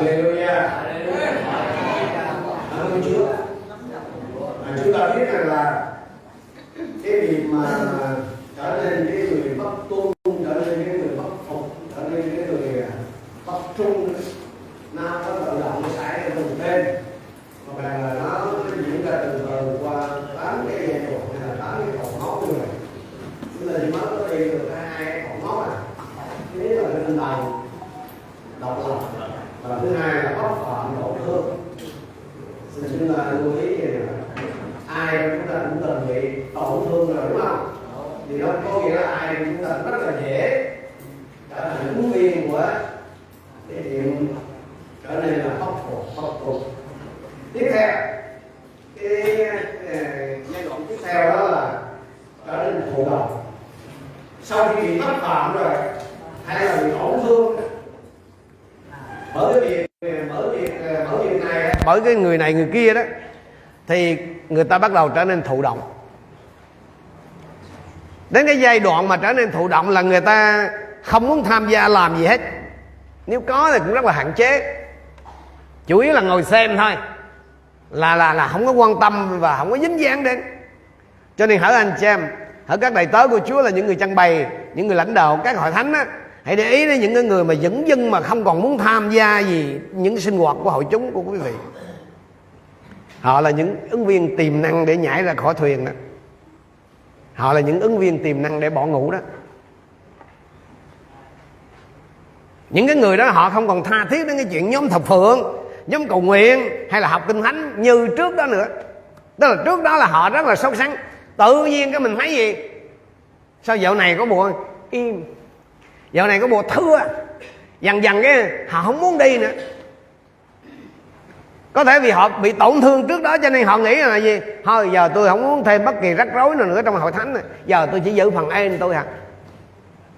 Hallelujah. Cảm ơn Chúa. À, chúng ta biết rằng là cái việc mà trở nên cái người bất tuân, trở nên cái người bất phục, trở nên cái người à, bất trung, nó có tự động nó xảy ra từng bên. Mà rằng là nó diễn ra từ từ qua tám cái giai đoạn hay là tám cái cột mốc như vậy. Chúng ta chỉ mới có đi được hai cái cột mốc à. Thứ nhất là cái tinh thần độc lập và thứ hai là bất phạm tổn thương xin chúng ta lưu ý vậy nè ai chúng ta cũng từng bị tổn thương rồi đúng không thì đó có nghĩa là ai chúng ta rất là dễ trở thành ứng viên của cái chuyện trở nên là khắc phục khắc phục tiếp theo cái ờ, giai đoạn tiếp theo đó là trở nên thụ động sau khi bị mắc phạm rồi hay là bị tổn thương bởi cái việc bởi việc bởi việc này á, bởi cái người này người kia đó thì người ta bắt đầu trở nên thụ động. Đến cái giai đoạn mà trở nên thụ động là người ta không muốn tham gia làm gì hết. Nếu có thì cũng rất là hạn chế. Chủ yếu là ngồi xem thôi. Là là là không có quan tâm và không có dính dáng đến. Cho nên hỡi anh chị em, hỡi các đầy tớ của Chúa là những người trang bày, những người lãnh đạo, các hội thánh á, hãy để ý đến những người mà dẫn dưng mà không còn muốn tham gia gì những sinh hoạt của hội chúng của quý vị họ là những ứng viên tiềm năng để nhảy ra khỏi thuyền đó. Họ là những ứng viên tiềm năng để bỏ ngủ đó. Những cái người đó họ không còn tha thiết đến cái chuyện nhóm thập phượng nhóm cầu nguyện hay là học kinh thánh như trước đó nữa. Tức là trước đó là họ rất là sốt sắng. Tự nhiên cái mình thấy gì? Sao dạo này có mùa im? Dạo này có mùa thưa. Dần dần cái họ không muốn đi nữa có thể vì họ bị tổn thương trước đó cho nên họ nghĩ là gì? Thôi, giờ tôi không muốn thêm bất kỳ rắc rối nào nữa trong hội thánh này. Giờ tôi chỉ giữ phần an tôi à.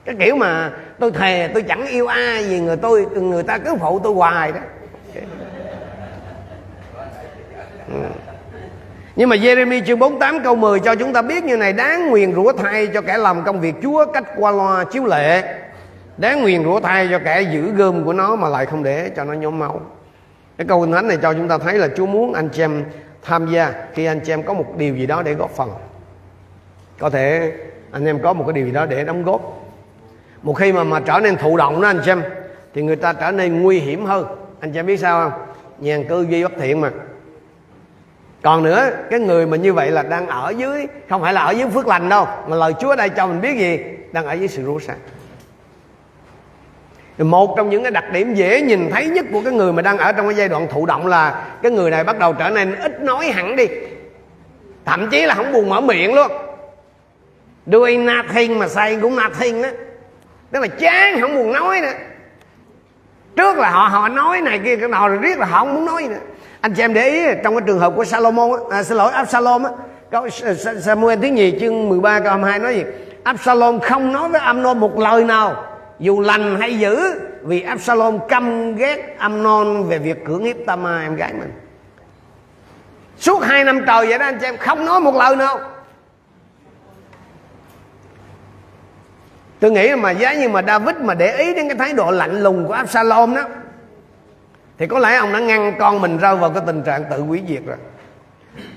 Cái kiểu mà tôi thề, tôi chẳng yêu ai gì người tôi, người ta cứ phụ tôi hoài đó. Ừ. Nhưng mà Jeremy chương 48 câu 10 cho chúng ta biết như này, Đáng nguyền rủa thay cho kẻ làm công việc Chúa cách qua loa chiếu lệ. Đáng nguyền rủa thay cho kẻ giữ gươm của nó Mà lại không để cho nó nhóm máu. Cái câu kinh thánh này cho chúng ta thấy là Chúa muốn anh chị em tham gia Khi anh chị em có một điều gì đó để góp phần. Có thể anh em có một cái điều gì đó để đóng góp. Một khi mà mà trở nên thụ động đó anh chị em, Thì người ta trở nên nguy hiểm hơn. Anh chị em biết sao không? Nhàn cư duy bất thiện mà. Còn nữa, cái người mà như vậy là đang ở dưới, không phải là ở dưới phước lành đâu, mà lời chúa đây cho mình biết gì? Đang ở dưới sự rủa sạch một trong những cái đặc điểm dễ nhìn thấy nhất của cái người mà đang ở trong cái giai đoạn thụ động là cái người này bắt đầu trở nên ít nói hẳn đi. Thậm chí là không buồn mở miệng luôn. Doing nothing mà say cũng nothing đó tức là chán không buồn nói nữa. Trước là họ họ nói này kia cái nào rồi riết là họ không muốn nói nữa. Anh chị em để ý trong cái trường hợp của Salomon à, xin lỗi Absalom á. Samuel thứ nhì chương 13 câu 22 nói gì? Absalom không nói với Amnon một lời nào dù lành hay dữ, vì Absalom căm ghét Amnon về việc cưỡng hiếp Tama, em gái mình. Suốt hai năm trời vậy đó, anh chị em, không nói một lời nào. Tôi nghĩ mà giá như mà David mà để ý đến cái thái độ lạnh lùng của Absalom đó, thì có lẽ ông đã ngăn con mình rơi vào cái tình trạng tự hủy diệt rồi.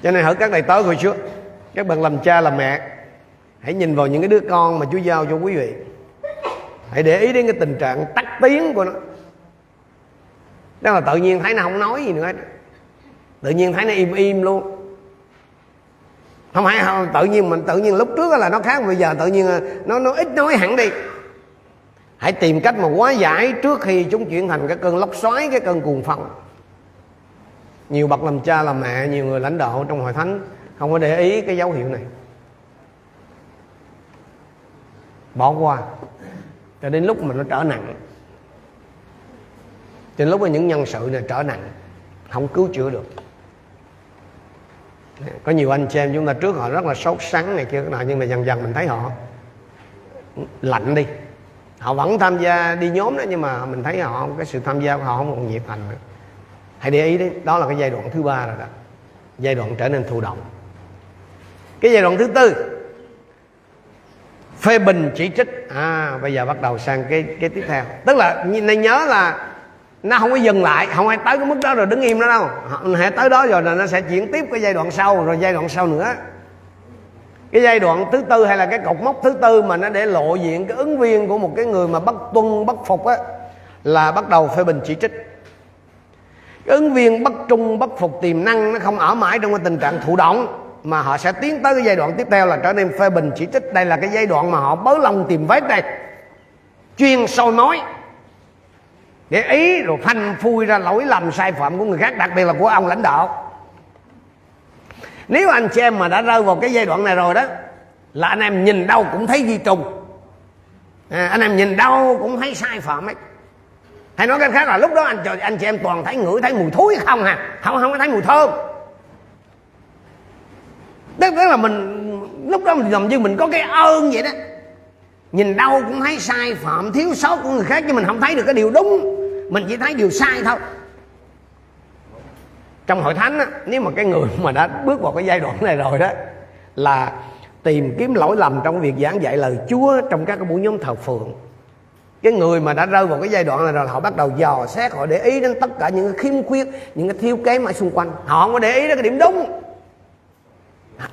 Cho nên hỏi các đầy tớ hồi Chúa các bạn làm cha làm mẹ, hãy nhìn vào những cái đứa con mà Chúa giao cho quý vị hãy để ý đến cái tình trạng tắt tiếng của nó. Đó là tự nhiên thấy nó không nói gì nữa hết. Tự nhiên thấy nó im im luôn. Không phải không, tự nhiên mình tự nhiên lúc trước là nó khác bây giờ tự nhiên à, nó nó ít nói hẳn đi. Hãy tìm cách mà hóa giải trước khi chúng chuyển thành cái cơn lốc xoáy cái cơn cuồng phong. Nhiều bậc làm cha làm mẹ nhiều người lãnh đạo trong hội thánh không có để ý cái dấu hiệu này. Bỏ qua cho đến lúc mà nó trở nặng. Cho đến lúc mà những nhân sự này trở nặng, không cứu chữa được. Có nhiều anh chị em chúng ta trước họ rất là sốt sắng này kia, cái nào nhưng mà dần dần mình thấy họ lạnh đi. Họ vẫn tham gia đi nhóm đó, nhưng mà mình thấy họ, cái sự tham gia của họ không còn nhiệt thành nữa. Hãy để ý đấy, đó là cái giai đoạn thứ ba rồi đó. Giai đoạn trở nên thụ động. Cái giai đoạn thứ tư phê bình chỉ trích. À bây giờ bắt đầu sang cái cái tiếp theo. Tức là nên nhớ là nó không có dừng lại, không ai tới cái mức đó rồi đứng im đó đâu. Hãy tới đó rồi là nó sẽ chuyển tiếp cái giai đoạn sau, rồi giai đoạn sau nữa. Cái giai đoạn thứ tư hay là cái cột mốc thứ tư mà nó để lộ diện cái ứng viên của một cái người mà bất tuân, bất phục á, là bắt đầu phê bình chỉ trích. Cái ứng viên bất trung, bất phục tiềm năng nó không ở mãi trong cái tình trạng thụ động mà họ sẽ tiến tới cái giai đoạn tiếp theo là trở nên phê bình chỉ trích. Đây là cái giai đoạn mà họ bớ lòng tìm vết đây. Chuyên sâu nói. Để ý rồi phanh phui ra lỗi lầm sai phạm của người khác đặc biệt là của ông lãnh đạo. Nếu anh chị em mà đã rơi vào cái giai đoạn này rồi đó là anh em nhìn đâu cũng thấy di trùng. À, anh em nhìn đâu cũng thấy sai phạm ấy. Hay nói cách khác là lúc đó anh anh chị em toàn thấy ngửi thấy mùi thối không à? Không không có thấy mùi thơm tức là mình lúc đó mình gần như mình có cái ơn vậy đó. Nhìn đâu cũng thấy sai phạm thiếu sót của người khác nhưng mình không thấy được cái điều đúng. Mình chỉ thấy điều sai thôi. Trong hội thánh á, nếu mà cái người mà đã bước vào cái giai đoạn này rồi đó là tìm kiếm lỗi lầm trong việc giảng dạy lời Chúa trong các cái buổi nhóm thờ phượng. Cái người mà đã rơi vào cái giai đoạn này rồi họ bắt đầu dò xét họ để ý đến tất cả những cái khiếm khuyết những cái thiếu kém ở xung quanh. Họ không có để ý đến cái điểm đúng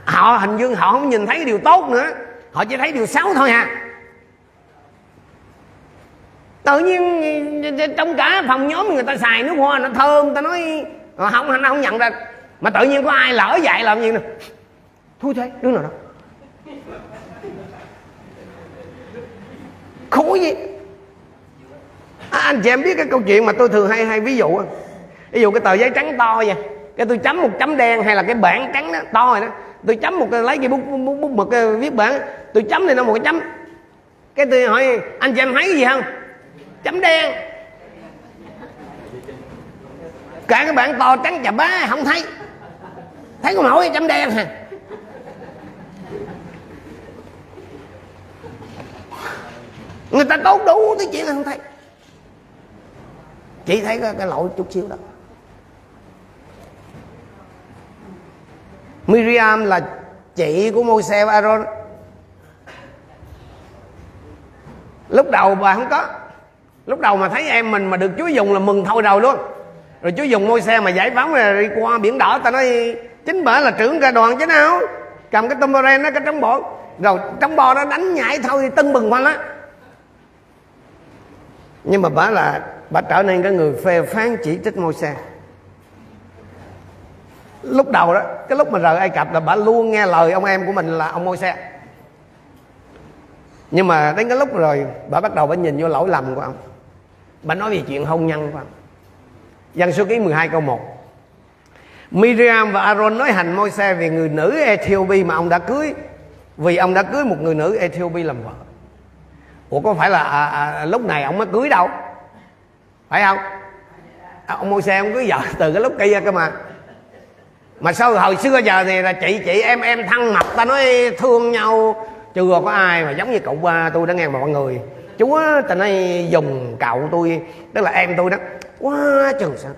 họ hình như họ không nhìn thấy cái điều tốt nữa. Họ chỉ thấy điều xấu thôi à. Tự nhiên trong cả phòng nhóm người ta xài nước hoa nó thơm ta nói ờ, không anh không nhận ra. Mà tự nhiên có ai lỡ dạy làm gì nè thôi thế đứa nào đó. Khổ gì à, anh chị em biết cái câu chuyện mà tôi thường hay hay ví dụ ví dụ cái tờ giấy trắng to vậy cái tôi chấm một chấm đen hay là cái bảng trắng đó to rồi đó tôi chấm một cái lấy cái bút bút, bút mực viết bảng tôi chấm này nó một cái chấm. Cái tôi hỏi anh chị em thấy cái gì không? Chấm đen. Cả cái bạn to trắng chà bá không thấy. Thấy con mỗi chấm đen hả? Người ta tốt đủ cái chuyện không thấy. Chỉ thấy cái, cái lỗi chút xíu đó. Miriam là chị của Môi-se và Aaron. Lúc đầu bà không có. Lúc đầu mà thấy em mình mà được Chúa dùng là mừng thôi đầu luôn. Rồi Chúa dùng Môi-se mà giải phóng rồi đi qua biển đỏ ta nói, chính bởi là trưởng ca đoàn chứ nào. Cầm cái tumaren nó cái trống bộ. Rồi trống bò nó đánh nhảy thôi, tưng bừng quanh á. Nhưng mà bà là, bà trở nên cái người phê phán chỉ trích Môi-se lúc đầu đó cái lúc mà rời ai cập là bà luôn nghe lời ông em của mình là ông môi xe. Nhưng mà đến cái lúc rồi bà bắt đầu bà nhìn vô lỗi lầm của ông. Bà nói về chuyện hôn nhân của ông. Dân số ký 12 câu 1 Miriam và Aaron nói hành môi xe về người nữ Ethiopia mà ông đã cưới vì ông đã cưới một người nữ Ethiopia làm vợ. Ủa có phải là à, à, lúc này ông mới cưới đâu? Phải không? À, ông môi xe ông cưới vợ từ cái lúc kia cơ mà mà sao hồi xưa giờ thì là chị chị em em thân mật ta nói thương nhau. Chưa có ai mà giống như cậu ba tôi đã nghe mọi người. Chúa, ta nói dùng cậu tôi, tức là em tôi đó. Quá chừng sao?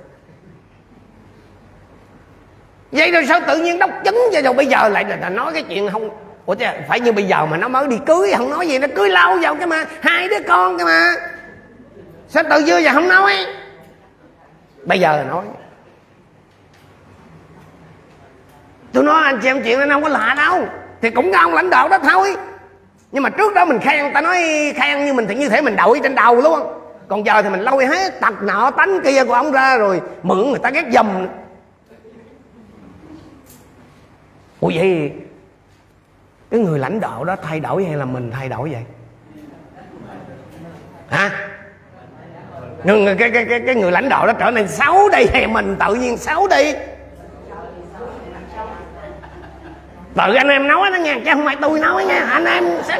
Vậy rồi sao tự nhiên đốc chứng cho rồi bây giờ lại là nói cái chuyện không ủa chứ phải như bây giờ mà nó mới đi cưới, không nói gì, nó cưới lâu vào cái mà, hai đứa con cái mà. Sao tự dưa giờ không nói? Bây giờ nói. Tôi nói anh chị em chuyện nó không có lạ đâu. Thì cũng có ông lãnh đạo đó thôi. Nhưng mà trước đó mình khen ta nói khen như mình thì như thể mình đội trên đầu luôn. Còn giờ thì mình lôi hết tật nọ tánh kia của ông ra rồi mượn người ta ghét dầm. Ủa vậy cái người lãnh đạo đó thay đổi hay là mình thay đổi vậy? Hả? Cái, cái, cái, cái người lãnh đạo đó trở nên xấu đi hay mình tự nhiên xấu đi? Tự anh em nói đó nha, chứ không phải tôi nói nha, anh em sẽ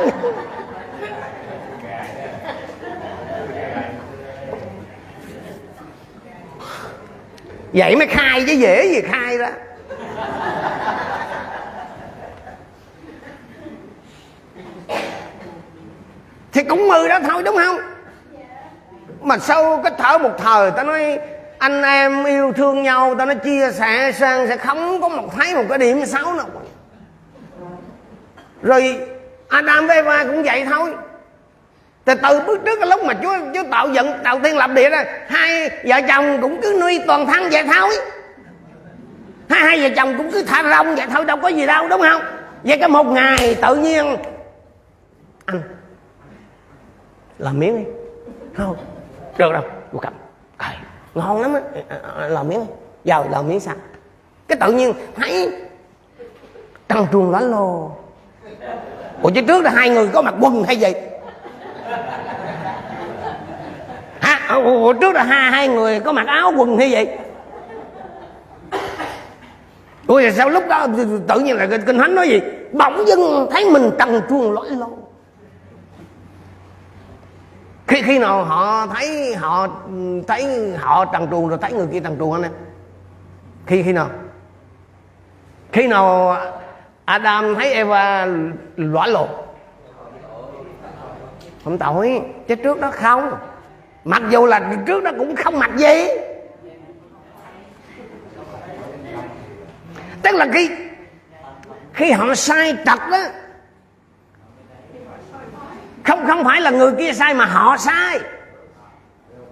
vậy mới khai chứ dễ gì khai ra thì cũng mười đó thôi, đúng không? Mà sau cái thở một thời ta nói, anh em yêu thương nhau ta nói, chia sẻ sang sẽ không có một thấy một cái điểm xấu nào rồi Adam với Eva cũng vậy thôi. Từ từ bước trước cái lúc mà chúa chúa tạo dựng đầu tiên lập địa ra hai vợ chồng cũng cứ nuôi toàn thân vậy thôi. Hai hai vợ chồng cũng cứ thả rong vậy thôi đâu có gì đâu đúng không? Vậy cái một ngày tự nhiên anh làm miếng đi. Không được đâu cô cầm. Cài, ngon lắm á. Làm miếng đi. Giờ làm miếng sao? Cái tự nhiên thấy trăng truồng lá lô ủa chứ trước là hai người có mặc quần hay gì? Hả? Ủa trước là hai hai người có mặc áo quần hay gì? Ủa rồi sao lúc đó tự nhiên là kinh thánh nói gì? Bỗng dưng thấy mình trần truồng lỗi lâu khi khi nào họ thấy họ thấy họ trần truồng rồi thấy người kia trần truồng anh em? Khi khi nào? Khi nào Adam thấy Eva lõa lột không tội, chứ trước đó không. Mặc dù là trước đó cũng không mặc gì. Tức là khi khi họ sai trật đó không không phải là người kia sai mà họ sai.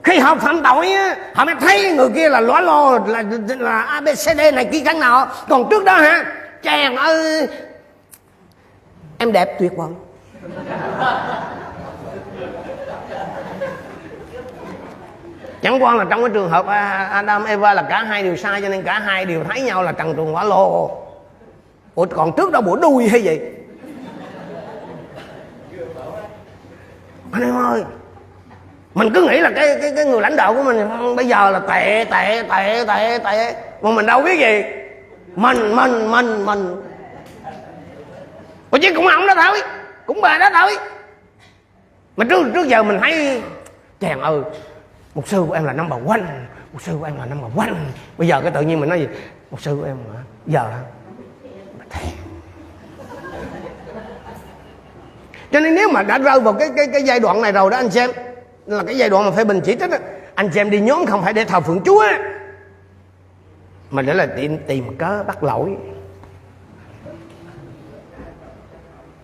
Khi họ phạm tội á, họ mới thấy người kia là lõa lô là là abcd này kia cái nào. Còn trước đó hả chàng ơi. Em đẹp tuyệt vời. Chẳng qua là trong cái trường hợp à, Adam, Eva là cả hai đều sai cho nên cả hai đều thấy nhau là trần truồng quả lô. Ủa, còn trước đó bủa đuôi hay gì? Anh em ơi, mình cứ nghĩ là cái cái cái người lãnh đạo của mình, bây giờ là tệ tệ tệ tệ tệ. Mà mình đâu biết gì mình mình mình mình mà chứ cũng ông đó thôi. Cũng bà đó thôi. Mà trước trước giờ mình thấy chàng ơi một sư của em là năm bà quanh một sư của em là năm bà quanh bây giờ cái tự nhiên mình nói gì? Một sư của em hả? Giờ cho nên nếu mà đã rơi vào cái cái cái giai đoạn này rồi đó anh xem là cái giai đoạn mà phê bình chỉ trích đó, anh xem đi nhóm không phải để thờ phượng chúa mà để là tìm tìm cớ bắt lỗi.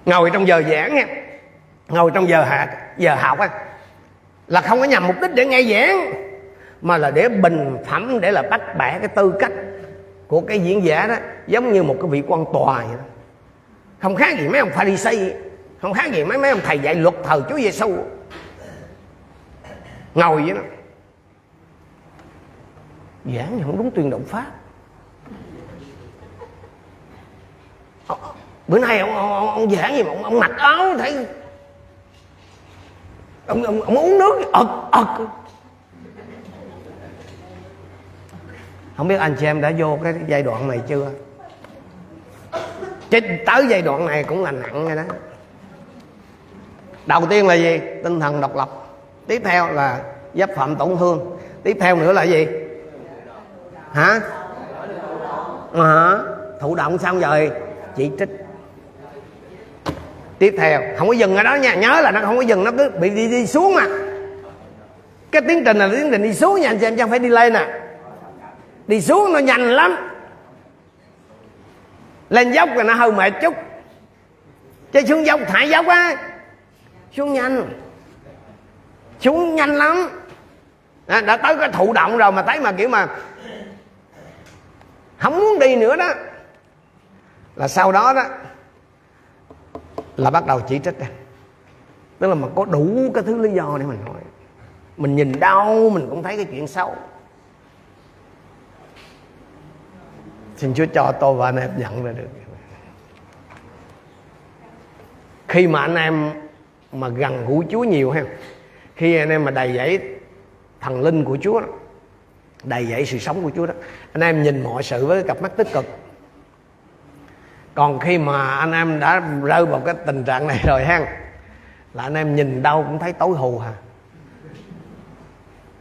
Ngồi trong giờ giảng nha. Ngồi trong giờ hạ, giờ học á, là không có nhằm mục đích để nghe giảng, mà là để bình phẩm, để là bắt bẻ cái tư cách của cái diễn giả đó, giống như một cái vị quan tòa vậy đó. không khác gì mấy ông pharisee không khác gì mấy mấy ông thầy dạy luật thờ Chúa Giêsu ngồi vậy đó. Giảng thì không đúng tuyên động pháp. Bữa nay ông, ông, ông, ông giảng gì mà ông, ông mặc áo thấy ông, ông, ông uống nước ực ực không biết anh chị em đã vô cái giai đoạn này chưa? Chứ tới giai đoạn này cũng là nặng rồi đó. Đầu tiên là gì? Tinh thần độc lập. Tiếp theo là giáp phạm tổn thương. Tiếp theo nữa là gì? Hả? Hả? Thụ động xong rồi chỉ trích. Tiếp theo không có dừng ở đó nha nhớ là nó không có dừng nó cứ bị đi, đi xuống mà. Cái tiến trình là tiến trình đi xuống nha anh chị em chẳng phải đi lên nè à. đi xuống nó nhanh lắm. Lên dốc rồi nó hơi mệt chút. Chứ xuống dốc thả dốc á. Xuống nhanh. Xuống nhanh lắm. Đã, đã tới cái thụ động rồi mà thấy mà kiểu mà không muốn đi nữa đó là sau đó đó là bắt đầu chỉ trích tức là mà có đủ cái thứ lý do để mình hỏi mình nhìn đau mình cũng thấy cái chuyện xấu. Xin chúa cho tôi và anh em nhận ra được. Khi mà anh em mà gần gũi chúa nhiều ha khi anh em mà đầy dẫy thần linh của chúa đó, đầy dẫy sự sống của chúa đó anh em nhìn mọi sự với cặp mắt tích cực còn khi mà anh em đã rơi vào cái tình trạng này rồi ha là anh em nhìn đâu cũng thấy tối hù hà.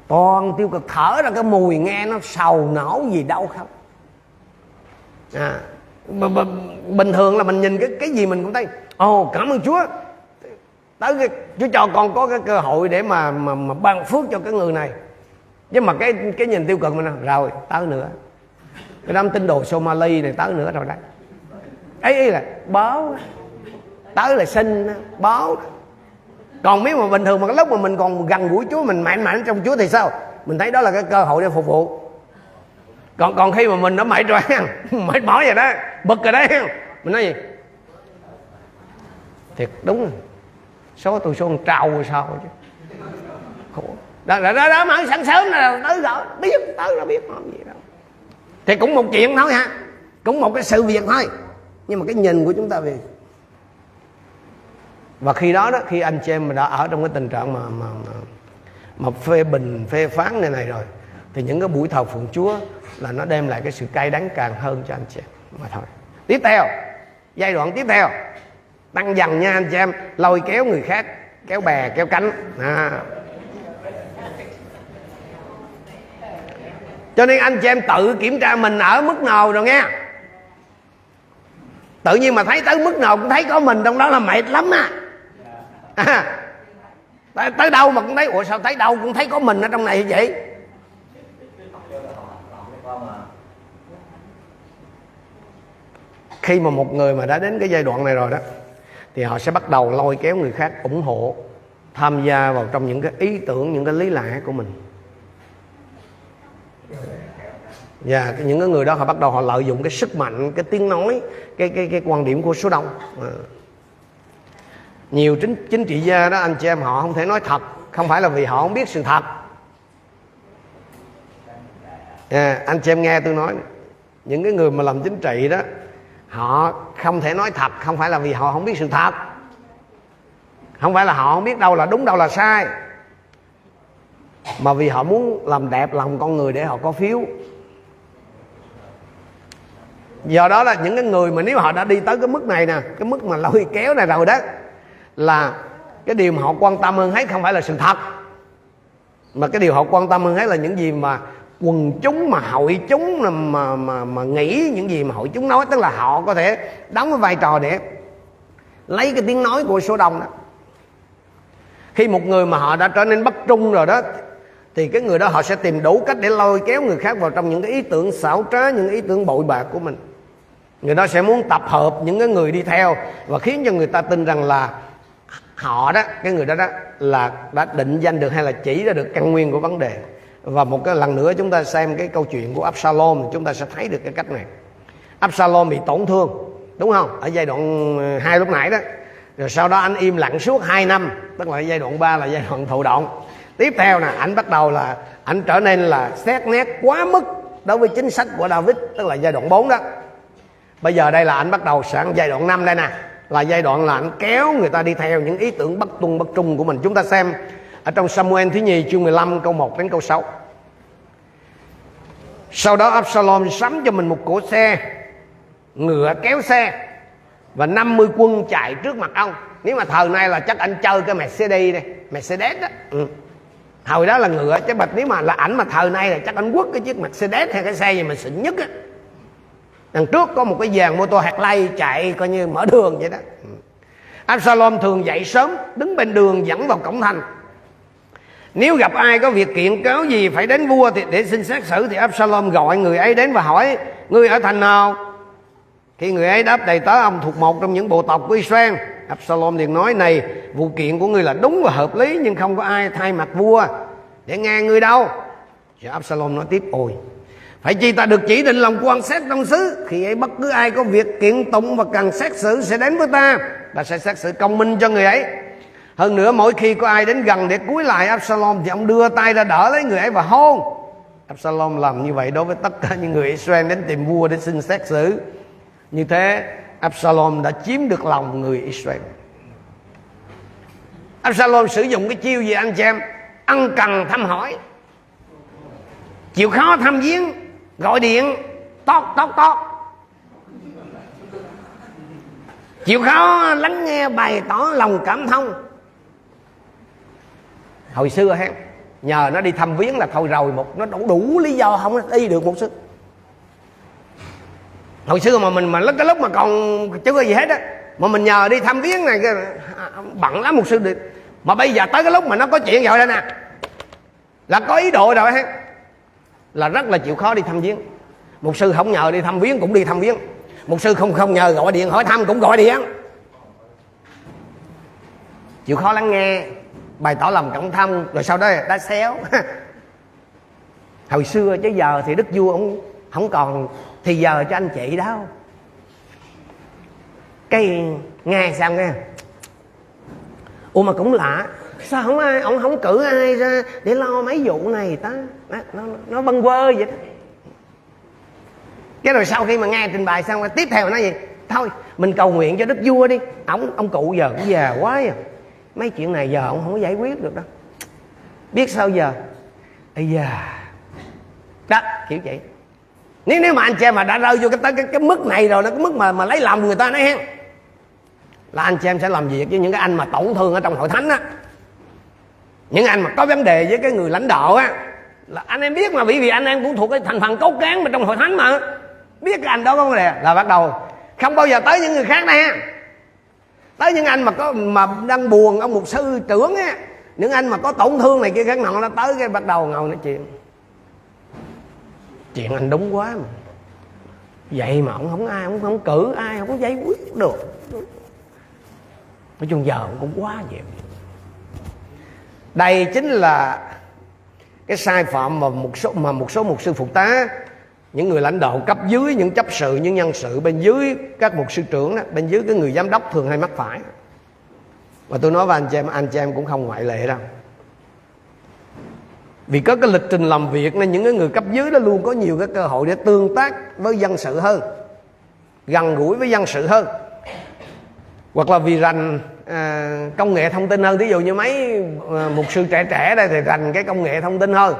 Toàn tiêu cực thở ra cái mùi nghe nó sầu nổ gì đâu không. À, b- b- bình thường là mình nhìn cái cái gì mình cũng thấy ồ oh, cảm ơn chúa. Tới cái, chúa cho con có cái cơ hội để mà mà, mà ban phước cho cái người này. Nhưng mà cái cái nhìn tiêu cực mình rồi tới nữa. Cái đám tin đồ Somali này tới nữa rồi đấy ấy là báo tới là sinh báo còn nếu mà bình thường mà cái lúc mà mình còn gần gũi chúa mình mạnh mạnh trong chúa thì sao? Mình thấy đó là cái cơ hội để phục vụ. Còn còn khi mà mình nó mệt rồi mệt mỏi rồi đó bực rồi đấy. Mình nói gì? Thiệt đúng số tôi số con trâu rồi sao chứ? Khổ. Đó đó đó, đó mà sáng sớm là tới rồi biết tới là biết không gì đâu. Thì cũng một chuyện thôi ha cũng một cái sự việc thôi nhưng mà cái nhìn của chúng ta về và khi đó đó khi anh chị em mà đã ở trong cái tình trạng mà mà mà, mà phê bình phê phán này này rồi thì những cái buổi thờ phượng Chúa là nó đem lại cái sự cay đắng càng hơn cho anh chị em. Mà thôi. Tiếp theo giai đoạn tiếp theo. Tăng dần nha anh chị em lôi kéo người khác kéo bè kéo cánh. À. cho nên anh chị em tự kiểm tra mình ở mức nào rồi nghe tự nhiên mà thấy tới mức nào cũng thấy có mình trong đó là mệt lắm à. tới, tới đâu mà cũng thấy ủa sao thấy đâu cũng thấy có mình ở trong này vậy? Khi mà một người mà đã đến cái giai đoạn này rồi đó thì họ sẽ bắt đầu lôi kéo người khác ủng hộ tham gia vào trong những cái ý tưởng những cái lý lẽ của mình và yeah, những cái người đó họ bắt đầu họ lợi dụng cái sức mạnh cái tiếng nói cái cái cái quan điểm của số đông. À. nhiều chính chính trị gia đó anh chị em họ không thể nói thật không phải là vì họ không biết sự thật. À, anh chị em nghe tôi nói những cái người mà làm chính trị đó họ không thể nói thật không phải là vì họ không biết sự thật. Không phải là họ không biết đâu là đúng đâu là sai. Mà vì họ muốn làm đẹp lòng con người để họ có phiếu do đó là những cái người mà nếu họ đã đi tới cái mức này nè cái mức mà lôi kéo này rồi đó là cái điều mà họ quan tâm hơn hết không phải là sự thật. Mà cái điều họ quan tâm hơn hết là những gì mà quần chúng mà hội chúng mà mà mà, mà nghĩ những gì mà hội chúng nói. Tức là họ có thể đóng cái vai trò để lấy cái tiếng nói của số đông đó. Khi một người mà họ đã trở nên bất trung rồi đó thì cái người đó họ sẽ tìm đủ cách để lôi kéo người khác vào trong những cái ý tưởng xảo trá những ý tưởng bội bạc của mình người đó sẽ muốn tập hợp những cái người đi theo và khiến cho người ta tin rằng là họ đó, cái người đó đó là đã định danh được hay là chỉ ra được căn nguyên của vấn đề. Và một cái lần nữa chúng ta xem cái câu chuyện của Absalom, chúng ta sẽ thấy được cái cách này. Absalom bị tổn thương, đúng không? Ở giai đoạn ờ, hai lúc nãy đó. Rồi sau đó anh im lặng suốt 2 năm, tức là giai đoạn 3 là giai đoạn thụ động. Tiếp theo nè anh bắt đầu là anh trở nên là xét nét quá mức đối với chính sách của David, tức là giai đoạn 4 đó bây giờ đây là anh bắt đầu sang giai đoạn 5 đây nè. Là giai đoạn là anh kéo người ta đi theo những ý tưởng bất tuân bất trung của mình. Chúng ta xem ở trong Samuel thứ nhì chương 15 câu 1 đến câu 6 sau đó Absalom sắm cho mình một cỗ xe, ngựa kéo xe và 50 quân chạy trước mặt ông. Nếu mà thời nay là chắc anh chơi cái Mercedes đây, Mercedes đó. Ừ. hồi đó là ngựa, chứ bạch, nếu mà là ảnh mà thời nay là chắc anh quất cái chiếc Mercedes hay cái xe gì mà xịn nhất á đằng trước có một cái dàn mô tô hạt lay chạy coi như mở đường vậy đó. Ừ. Absalom thường dậy sớm, đứng bên đường dẫn vào cổng thành. Nếu gặp ai có việc kiện cáo gì phải đến vua thì để xin xét xử thì Absalom gọi người ấy đến và hỏi người ở thành nào? Khi người ấy đáp, đầy tớ, ông thuộc một trong những bộ tộc của Israel. Absalom liền nói, này, vụ kiện của ngươi là đúng và hợp lý, nhưng không có ai thay mặt vua. Để nghe ngươi đâu. Và Absalom nói tiếp, ôi phải chi ta được chỉ định lòng quan xét trong xứ. Khi ấy bất cứ ai có việc kiện tụng và cần xét xử sẽ đến với ta. Ta sẽ xét xử công minh cho người ấy. Hơn nữa, mỗi khi có ai đến gần để cúi lại, Absalom thì ông đưa tay ra đỡ lấy người ấy và hôn. Absalom làm như vậy đối với tất cả những người Israel đến tìm vua để xin xét xử. Như thế, Absalom đã chiếm được lòng người Israel. Absalom sử dụng cái chiêu gì anh chị em? Ăn cần thăm hỏi. Chịu khó thăm viếng gọi điện tót tót tót chịu khó lắng nghe bày tỏ lòng cảm thông. Hồi xưa ha, nhờ nó đi thăm viếng là thôi rồi, một nó đủ đủ lý do không đi được một sức hồi xưa mà mình mà lúc, cái lúc mà còn chưa có gì hết á, mà mình nhờ đi thăm viếng này bận lắm một sư được mà bây giờ tới cái lúc mà nó có chuyện rồi đây nè, là có ý đồ rồi ha là rất là chịu khó đi thăm viếng. Một sư không nhờ đi thăm viếng cũng đi thăm viếng. Một sư không không nhờ gọi điện hỏi thăm cũng gọi điện. Chịu khó lắng nghe, bày tỏ lòng cảm thông rồi sau đó đã xéo. Hồi xưa chứ giờ thì đức vua ông không còn, thì giờ cho anh chị đâu. Cái, nghe sao nghe? Ủa mà cũng lạ sao không ai ông không cử ai ra để lo mấy vụ này ta? Nó nó, nó bâng quơ vậy đó. Cái rồi sau khi mà nghe trình bày xong rồi tiếp theo nói gì? Thôi mình cầu nguyện cho đức vua đi. Ông ông cụ giờ cũng già quá à. Mấy chuyện này giờ ông không có giải quyết được đâu. Biết sao giờ? Ây da. Đó kiểu vậy. Nếu nếu mà anh chị em mà đã rơi vô cái tới cái, cái mức này rồi nó cái mức mà mà lấy lòng người ta nói hen. Là anh chị em sẽ làm việc với những cái anh mà tổn thương ở trong hội thánh á những anh mà có vấn đề với cái người lãnh đạo á, là anh em biết mà, bởi vì anh em cũng thuộc cái thành phần cốt cán mà trong hội thánh mà. Biết cái anh đó có vấn đề, là bắt đầu. Không bao giờ tới những người khác nè tới những anh mà có, mà đang buồn, ông mục sư trưởng á, những anh mà có tổn thương này kia khác nọ, nó tới cái bắt đầu ngồi nói chuyện. Chuyện anh đúng quá mà. Vậy mà ông không ai, ông không cử ai, không có giải quyết được. Nói chung giờ cũng quá vậy đây chính là cái sai phạm mà một số mà một số mục sư phụ tá những người lãnh đạo cấp dưới những chấp sự những nhân sự bên dưới các mục sư trưởng đó, bên dưới cái người giám đốc thường hay mắc phải. Và tôi nói với anh chị em anh chị em cũng không ngoại lệ đâu. Vì có cái lịch trình làm việc nên những cái người cấp dưới đó luôn có nhiều cái cơ hội để tương tác với dân sự hơn gần gũi với dân sự hơn. Hoặc là vì rành à, công nghệ thông tin hơn. Ví dụ như mấy à, mục sư trẻ trẻ đây thì rành cái công nghệ thông tin hơn.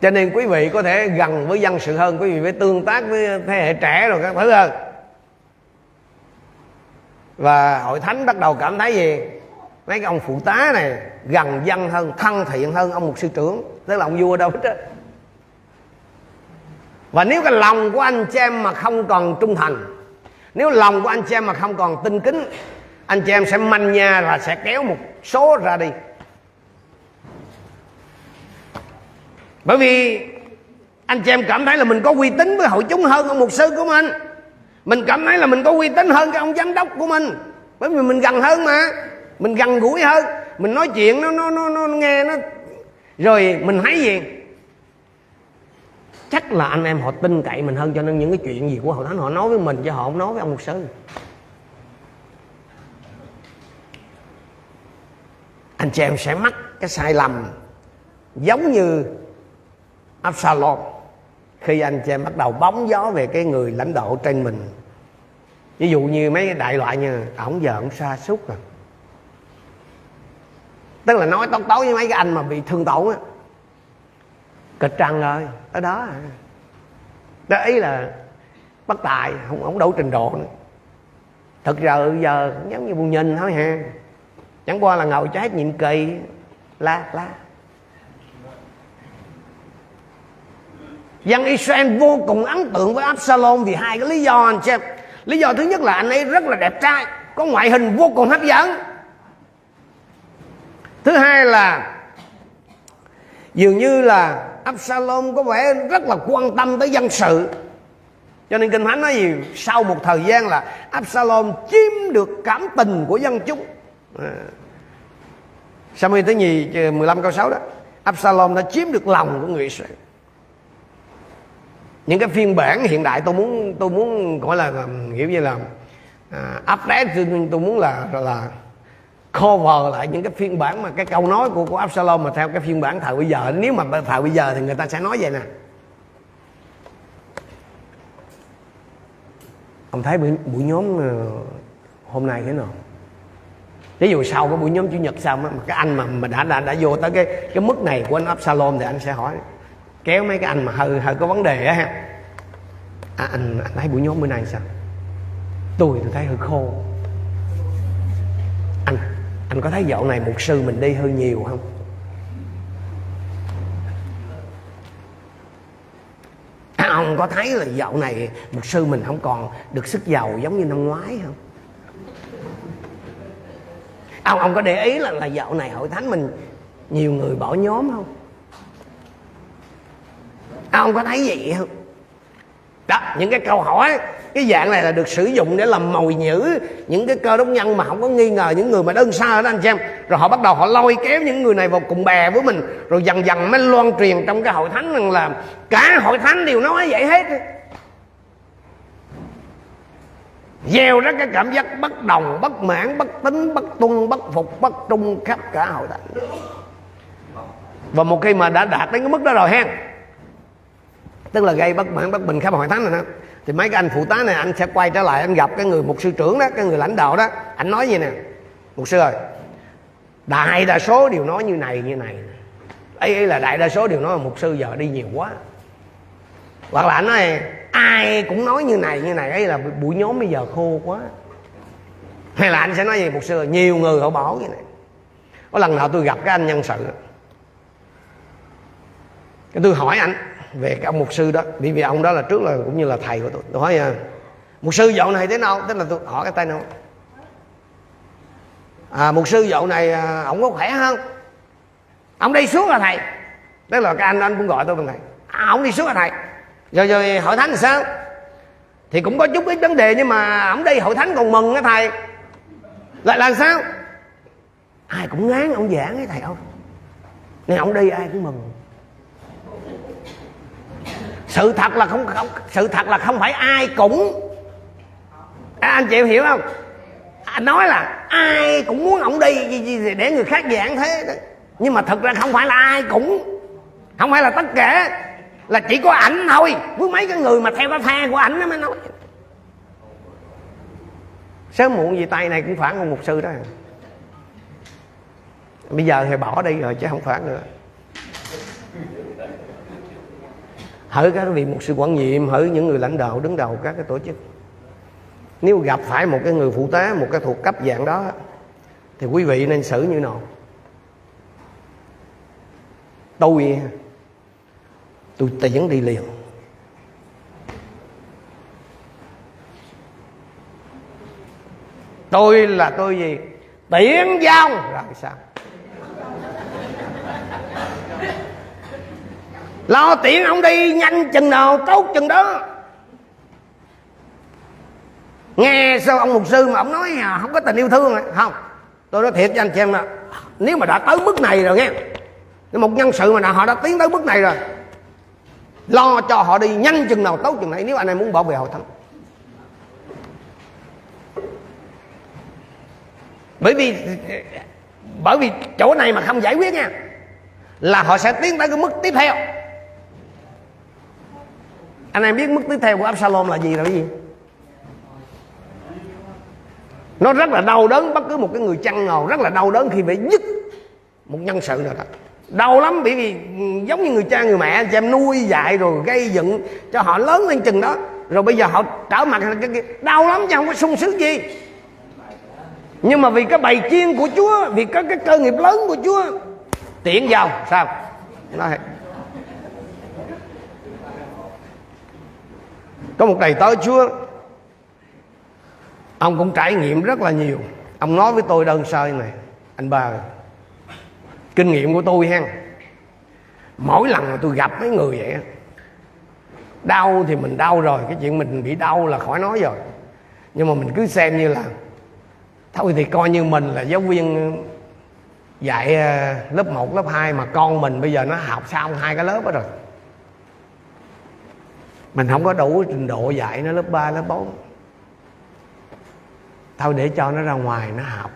Cho nên quý vị có thể gần với dân sự hơn quý vị phải tương tác với thế hệ trẻ rồi các thứ hơn. Và hội thánh bắt đầu cảm thấy gì? Mấy cái ông phụ tá này gần dân hơn thân thiện hơn ông mục sư trưởng. Tức là ông vua đâu hết á và nếu cái lòng của anh chị em mà không còn trung thành nếu lòng của anh chị em mà không còn tinh kính anh chị em sẽ manh nha và sẽ kéo một số ra đi. Bởi vì anh chị em cảm thấy là mình có uy tín với hội chúng hơn ông mục sư của mình. Mình cảm thấy là mình có uy tín hơn cái ông giám đốc của mình. Bởi vì mình gần hơn mà mình gần gũi hơn. Mình nói chuyện nó nó nó, nó nghe nó rồi mình thấy gì? Chắc là anh em họ tin cậy mình hơn cho nên những cái chuyện gì của hội thánh họ nói với mình chứ họ không nói với ông mục sư. Anh chị em sẽ mắc cái sai lầm giống như Absalom khi anh chị em bắt đầu bóng gió về cái người lãnh đạo trên mình. Ví dụ như mấy cái đại loại như ổng à, giờ ổng xa xúc rồi à. tức là nói tóc tối với mấy cái anh mà bị thương tổn á kịch trăng rồi. Ở đó. À đó, ý là bất tài, không không đủ trình độ nữa. Thực ra giờ giống như buồn nhìn thôi ha. Chẳng qua là ngồi trái nhiệm kỳ. La la. Dân Israel vô cùng ấn tượng với Absalom vì hai cái lý do anh xem. Lý do thứ nhất là anh ấy rất là đẹp trai, có ngoại hình vô cùng hấp dẫn. Thứ hai là dường như là Absalom có vẻ rất là quan tâm tới dân sự. Cho nên kinh thánh nói gì? Sau một thời gian là Absalom chiếm được cảm tình của dân chúng. À. Samuel thứ nhì ờ, 15 câu 6 đó? Absalom đã chiếm được lòng của người Israel. Những cái phiên bản hiện đại tôi muốn tôi muốn gọi là hiểu như là à, update tôi muốn là là cover lại những cái phiên bản mà cái câu nói của của Absalom mà theo cái phiên bản thời bây giờ. Nếu mà thời bây giờ thì người ta sẽ nói vậy nè. Ông thấy buổi, buổi nhóm ờ, hôm nay thế nào? Ví dụ sau cái buổi nhóm chủ nhật xong á mà cái anh mà mà đã đã đã vô tới cái cái mức này của anh Absalom thì anh sẽ hỏi kéo mấy cái anh mà hơi hơi có vấn đề á ha. À, anh anh thấy buổi nhóm bữa nay sao? Tôi tôi thấy hơi khô. Anh anh có thấy dạo này mục sư mình đi hơi nhiều không? À, ông có thấy là dạo này mục sư mình không còn được sức giàu giống như năm ngoái không? Ông ông có để ý là là dạo này hội thánh mình nhiều người bỏ nhóm không? À, ông có thấy gì không? Đó, những cái câu hỏi, cái dạng này là được sử dụng để làm mồi nhữ những cái cơ đốc nhân mà không có nghi ngờ những người mà đơn xa đó, anh chị em. Rồi họ bắt đầu họ lôi kéo những người này vào cùng bè với mình, rồi dần dần mới loan truyền trong cái hội thánh rằng là cả hội thánh đều nói vậy hết. Gieo ra cái cảm giác bất đồng, bất mãn, bất tính, bất tuân, bất phục, bất trung khắp cả hội thánh. Và một khi mà đã đạt đến cái mức đó rồi hen tức là gây bất mãn bất bình khắp hội thánh rồi đó. Thì mấy cái anh phụ tá này anh sẽ quay trở lại anh gặp cái người mục sư trưởng đó cái người lãnh đạo đó. Anh nói gì nè? Mục sư ơi đại đa số đều nói như này như này. Ấy, ấy là đại đa số đều nói là mục sư giờ đi nhiều quá. Hoặc là anh nói ai cũng nói như này như này. Ấy là buổi nhóm bây giờ khô quá. Hay là anh sẽ nói gì? Mục sư nhiều người họ bỏ như này. Có lần nào tôi gặp cái anh nhân sự cái tôi hỏi anh về cái ông mục sư đó. Bởi vì ông đó là trước là cũng như là thầy của tôi. Tôi hỏi à, mục sư dạo này thế nào? Tức là tôi hỏi cái tay nào à, mục sư dạo này à, ông có khỏe không? Ông đi xuống là thầy? Tức là cái anh anh cũng gọi tôi bằng thầy. À, ông đi xuống là thầy? Rồi rồi hội thánh thì sao? Thì cũng có chút ít vấn đề nhưng mà ông đi hội thánh còn mừng á thầy. Lại là sao? Ai cũng ngán ông giảng ấy thầy ông nên ông đi ai cũng mừng sự thật là không, không sự thật là không phải ai cũng à, anh chịu hiểu không? À, nói là ai cũng muốn ổng đi để người khác giảng thế nhưng mà thật ra không phải là ai cũng không phải là tất cả. Là chỉ có ảnh thôi. Với mấy cái người mà theo cái phe của ảnh nó mới nói. Sớm muộn gì tay này cũng phản một mục sư đó. Bây giờ thì bỏ đi rồi chứ không phản nữa. Hỡi các vị một sự quản nhiệm, hỡi những người lãnh đạo, đứng đầu các cái tổ chức. Nếu gặp phải một cái người phụ tá, một cái thuộc cấp dạng đó, thì quý vị nên xử như nào? Tôi tôi tiễn đi liền. Tôi là tôi gì? Tiễn giao. Rồi sao? Lo tiễn ông đi nhanh chừng nào tốt chừng đó. Nghe sao ông mục sư mà ông nói à, không có tình yêu thương à? không tôi nói thiệt cho anh chị em là nếu mà đã tới mức này rồi nghe một nhân sự mà họ đã tiến tới mức này rồi lo cho họ đi nhanh chừng nào tốt chừng này. Nếu anh em muốn bảo vệ hội thánh. Bởi vì bởi vì chỗ này mà không giải quyết nha là họ sẽ tiến tới cái mức tiếp theo anh em biết mức tiếp theo của Absalom là gì là cái gì? Nó rất là đau đớn bất cứ một cái người chăn ngầu rất là đau đớn khi phải dứt một nhân sự nào đó. Đau lắm bởi vì ừ, giống như người cha người mẹ cho em nuôi dạy rồi gây dựng cho họ lớn lên chừng đó. Rồi bây giờ họ trở mặt cái, cái, đau lắm chứ không có sung sướng gì. Nhưng mà vì cái bày chiên của chúa vì có cái cơ nghiệp lớn của chúa tiện vào. Sao? Nói. Có một thầy tới chúa. Ông cũng trải nghiệm rất là nhiều. Ông nói với tôi đơn sơ này anh ba kinh nghiệm của tôi hen. Mỗi lần mà tôi gặp mấy người vậy đau thì mình đau rồi cái chuyện mình bị đau là khỏi nói rồi. Nhưng mà mình cứ xem như là thôi thì coi như mình là giáo viên dạy ờ, lớp 1, lớp 2 mà con mình bây giờ nó học xong hai cái lớp đó rồi mình không có đủ trình độ dạy nó lớp 3, lớp 4 thôi để cho nó ra ngoài nó học.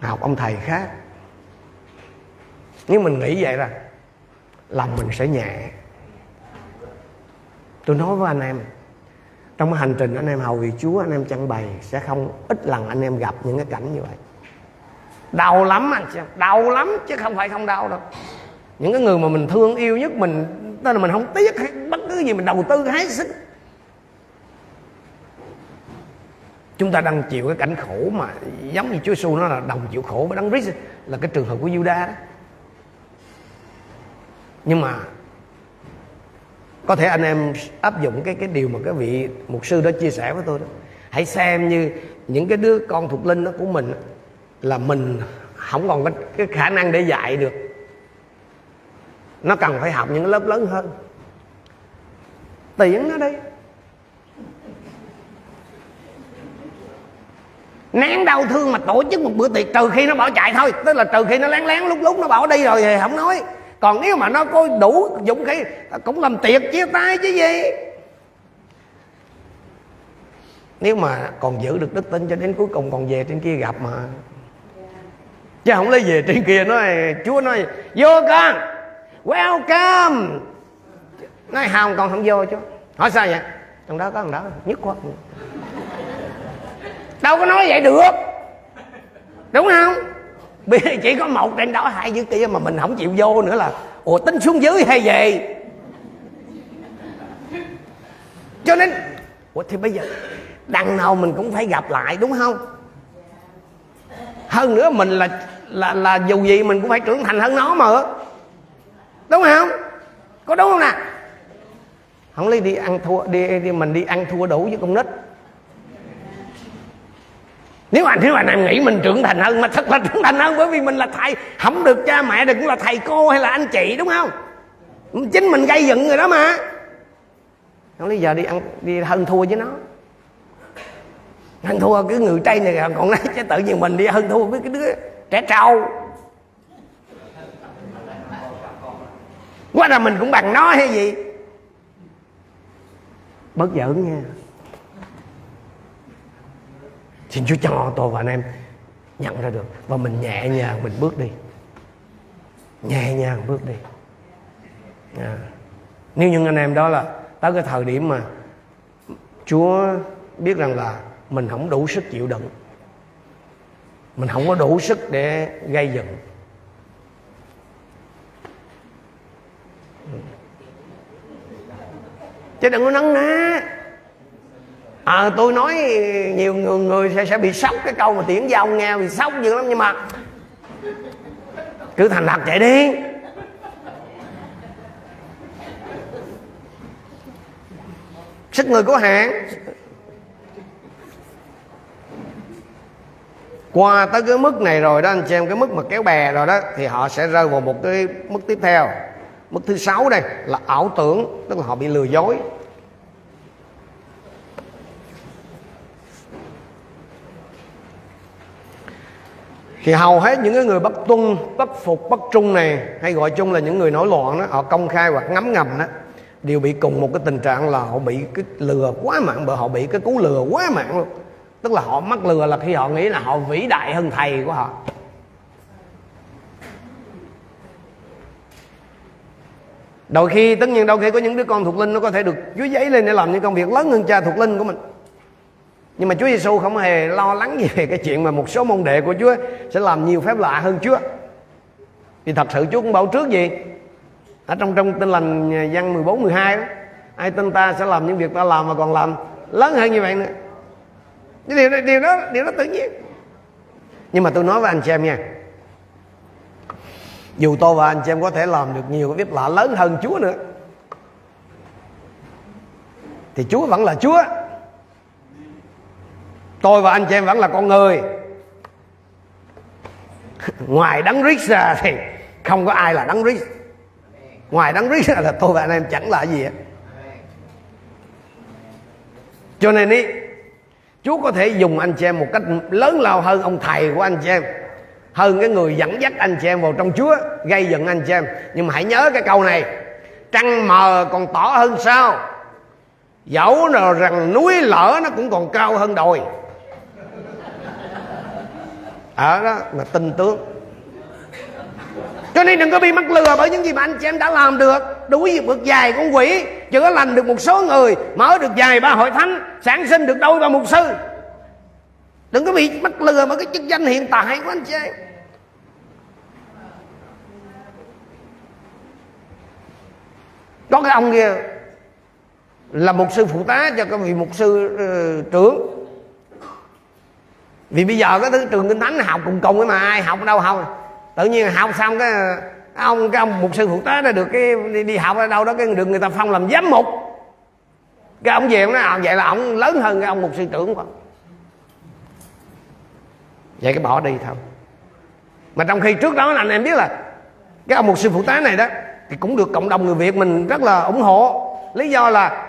Học ông thầy khác. Nếu mình nghĩ vậy ra lòng mình sẽ nhẹ. Tôi nói với anh em trong hành trình anh em hầu vì chúa anh em chăn bày sẽ không ít lần anh em gặp những cái cảnh như vậy. Đau lắm anh chị đau lắm chứ không phải không đau đâu. Những cái người mà mình thương yêu nhất mình tên là mình không tiếc hay bất cái gì mình đầu tư hái sức. Chúng ta đang chịu cái cảnh khổ mà giống như Chúa Giêsu nó là đồng chịu khổ với đấng Christ là cái trường hợp của Juda đó. Nhưng mà có thể anh em áp dụng cái cái điều mà cái vị mục sư đó chia sẻ với tôi đó. Hãy xem như những cái đứa con thuộc linh đó của mình là mình không còn cái, cái khả năng để dạy được. Nó cần phải học những lớp lớn hơn tiễn nó đi. Nén đau thương mà tổ chức một bữa tiệc trừ khi nó bỏ chạy thôi, tức là trừ khi nó lén lén lúc lúc nó bỏ đi rồi thì không nói. Còn nếu mà nó có đủ dũng khí, cũng làm tiệc chia tay chứ gì. Nếu mà còn giữ được đức tin cho đến cuối cùng, còn về trên kia gặp mà. Chứ không lấy về trên kia nói, chúa nói, vô con, welcome nói không, con không vô chứ. Hỏi sao vậy? Trong đó có thằng đó, nhất quá đâu có nói vậy được. Đúng không? Bây giờ chỉ có một trên đó, hai dưới kia mà mình không chịu vô nữa là, ủa, tính xuống dưới hay gì cho nên, ủa, thì bây giờ, đằng nào mình cũng phải gặp lại, đúng không? Hơn nữa mình là là là dù gì mình cũng phải trưởng thành hơn nó mà. Đúng không? Có đúng không nè? Không lấy đi ăn thua đi, đi mình đi ăn thua đủ với con nít. Nếu anh nếu anh em nghĩ mình trưởng thành hơn mà thật là trưởng thành hơn bởi vì mình là thầy. Không được cha mẹ được cũng là thầy cô hay là anh chị đúng không? Chính mình gây dựng người đó mà. Không lý giờ đi ăn đi hơn thua với nó. Hơn thua cái người trai này còn nói chứ tự nhiên mình đi hơn thua với cái đứa trẻ trâu. Quá là mình cũng bằng nó hay gì? Bớt giỡn nha. Xin chúa cho tôi và anh em nhận ra được. Và mình nhẹ nhàng mình bước đi. Nhẹ nhàng bước đi. À. nếu những anh em đó là tới cái thời điểm mà chúa biết rằng là mình không đủ sức chịu đựng. Mình không có đủ sức để gây dựng chứ đừng có nấn ná. À, tôi nói nhiều người, người sẽ, sẽ bị sốc. Cái câu mà tiễn giao nghe bị sốc dữ lắm. Nhưng mà cứ thành thật chạy đi. Sức người có hạn. Qua tới cái mức này rồi đó anh chị em cái mức mà kéo bè rồi đó thì họ sẽ rơi vào một cái mức tiếp theo mức thứ sáu đây, là ảo tưởng, tức là họ bị lừa dối. Thì hầu hết những cái người bất tuân bất phục bất trung này, hay gọi chung là những người nổi loạn đó, họ công khai hoặc ngấm ngầm đó, đều bị cùng một cái tình trạng là họ bị cái lừa quá mạng, bởi họ bị cái cú lừa quá mạng luôn. Tức là họ mắc lừa là khi họ nghĩ là họ vĩ đại hơn thầy của họ. Đôi khi tất nhiên đôi khi có những đứa con thuộc linh nó có thể được chúa giấy lên để làm những công việc lớn hơn cha thuộc linh của mình nhưng mà Chúa Giêsu không hề lo lắng về cái chuyện mà một số môn đệ của Chúa sẽ làm nhiều phép lạ hơn Chúa. Vì thật sự Chúa cũng bảo trước gì? Ở trong trong tin lành văn 14 12 đó, ai tin ta sẽ làm những việc ta làm mà còn làm lớn hơn như vậy nữa. Cái điều đó, điều đó điều đó tự nhiên. Nhưng mà tôi nói với anh chị em nha. Dù tôi và anh chị em có thể làm được nhiều cái phép lạ lớn hơn Chúa nữa. Thì Chúa vẫn là Chúa. Tôi và anh chị em vẫn là con người. Ngoài đấng rít ra thì không có ai là đấng rít ngoài đấng rít ra là tôi và anh em chẳng là gì hết. Cho nên ý, Chúa có thể dùng anh chị em một cách lớn lao hơn ông thầy của anh chị em hơn cái người dẫn dắt anh chị em vào trong Chúa, gây dựng anh chị em. Nhưng mà hãy nhớ cái câu này, trăng mờ còn tỏ hơn sao. Dẫu nào rằng núi lở nó cũng còn cao hơn đồi. Ở đó là tin tướng. Cho nên đừng có bị mắc lừa bởi những gì mà anh chị em đã làm được. Đuổi vượt dài con quỷ, chữa lành được một số người, mở được dài ba hội thánh, sản sinh được đôi ba mục sư đừng có bị mắc lừa bởi cái chức danh hiện tại của anh chị em. Có cái ông kia là một sư phụ tá cho cái vị mục sư uh, trưởng. Vì bây giờ cái thứ trường kinh thánh học cùng cùng với mà ai học đâu học. Tự nhiên học xong cái ông cái ông mục sư phụ tá đã được cái đi, đi học ở đâu đó cái được người ta phong làm giám mục. Cái ông về ông nói à, vậy là ông lớn hơn cái ông mục sư trưởng không vậy cái bỏ đi thôi. Mà trong khi trước đó là anh em biết là cái ông mục sư phụ tá này đó, thì cũng được cộng đồng người việt mình rất là ủng hộ. Lý do là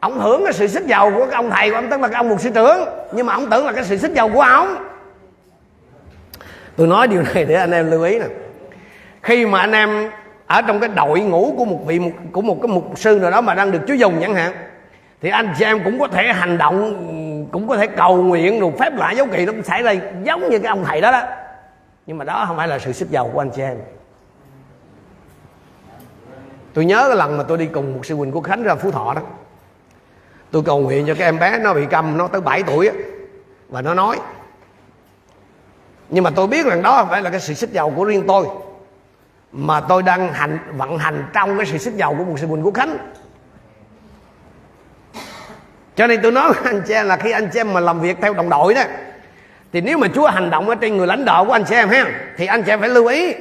ông hưởng cái sự xích dầu của cái ông thầy của ông, tức là cái ông mục sư trưởng, nhưng mà ông tưởng là cái sự xích dầu của ông. Tôi nói điều này để anh em lưu ý nè. Khi mà anh em ở trong cái đội ngũ của một vị của một cái mục sư nào đó mà đang được Chúa dùng chẳng hạn, thì anh chị em cũng có thể hành động cũng có thể cầu nguyện rồi phép lạ dấu kỳ nó cũng xảy ra giống như cái ông thầy đó đó. Nhưng mà đó không phải là sự xích dầu của anh chị em. Tôi nhớ cái lần mà tôi đi cùng một sư huynh của Khánh ra Phú Thọ đó. Tôi cầu nguyện cho cái em bé nó bị câm, nó tới 7 tuổi á, và nó nói. Nhưng mà tôi biết rằng đó không phải là cái sự xích dầu của riêng tôi, mà tôi đang hành, vận hành trong cái sự xích dầu của một sư huynh của Khánh cho nên tôi nói với anh chị em là khi anh chị em mà làm việc theo đồng đội đó thì nếu mà Chúa hành động ở trên người lãnh đạo của anh chị em ha thì anh chị em phải lưu ý.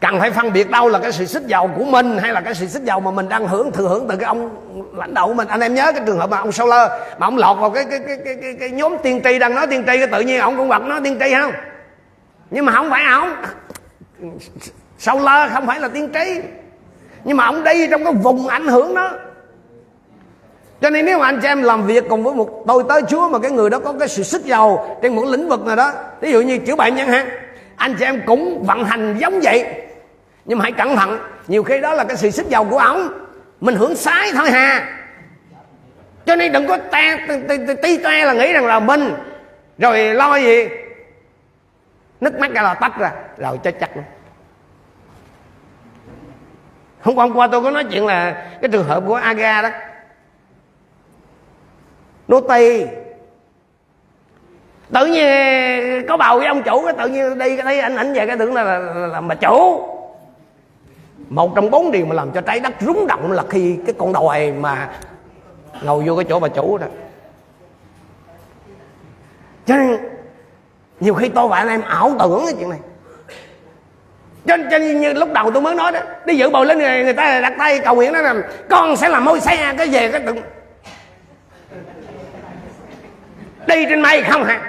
Cần phải phân biệt đâu là cái sự xích dầu của mình hay là cái sự xích dầu mà mình đang hưởng thừa hưởng từ cái ông lãnh đạo của mình. Anh em nhớ cái trường hợp mà ông Solar mà ông lọt vào cái cái cái cái, cái, cái nhóm tiên tri đang nói tiên tri cái tự nhiên ông cũng bật nói tiên tri không? Nhưng mà không phải ông. Solar không phải là tiên tri. Nhưng mà ông đi trong cái vùng ảnh hưởng đó cho nên nếu mà anh chị em làm việc cùng với một, tôi tới Chúa mà cái người đó có cái sự sức giàu trên một lĩnh vực nào đó ví dụ như chữa bệnh chẳng hạn, anh chị em cũng vận hành giống vậy. Nhưng mà hãy cẩn thận, nhiều khi đó là cái sự sức giàu của ông mình hưởng sái thôi hà. Cho nên đừng có te ti te là nghĩ rằng là mình, rồi lo gì? Nước mắt ra là tách ra, rồi chết chắc luôn. Hôm qua hôm qua tôi có nói chuyện là cái trường hợp của aga đó nô tỳ tự nhiên có bầu với ông chủ cái tự nhiên đi cái thấy anh ảnh về cái tưởng là, là, là, là bà chủ. Một trong bốn điều mà làm cho trái đất rúng động là khi cái con đòi mà ngồi vô cái chỗ bà chủ đó. Cho nên nhiều khi tôi và anh em ảo tưởng cái chuyện này. Cho, cho như lúc đầu tôi mới nói đó đi dự bầu lên người, người ta đặt tay cầu nguyện đó là con sẽ làm môi xe cái về cái tự đi trên mây không hả?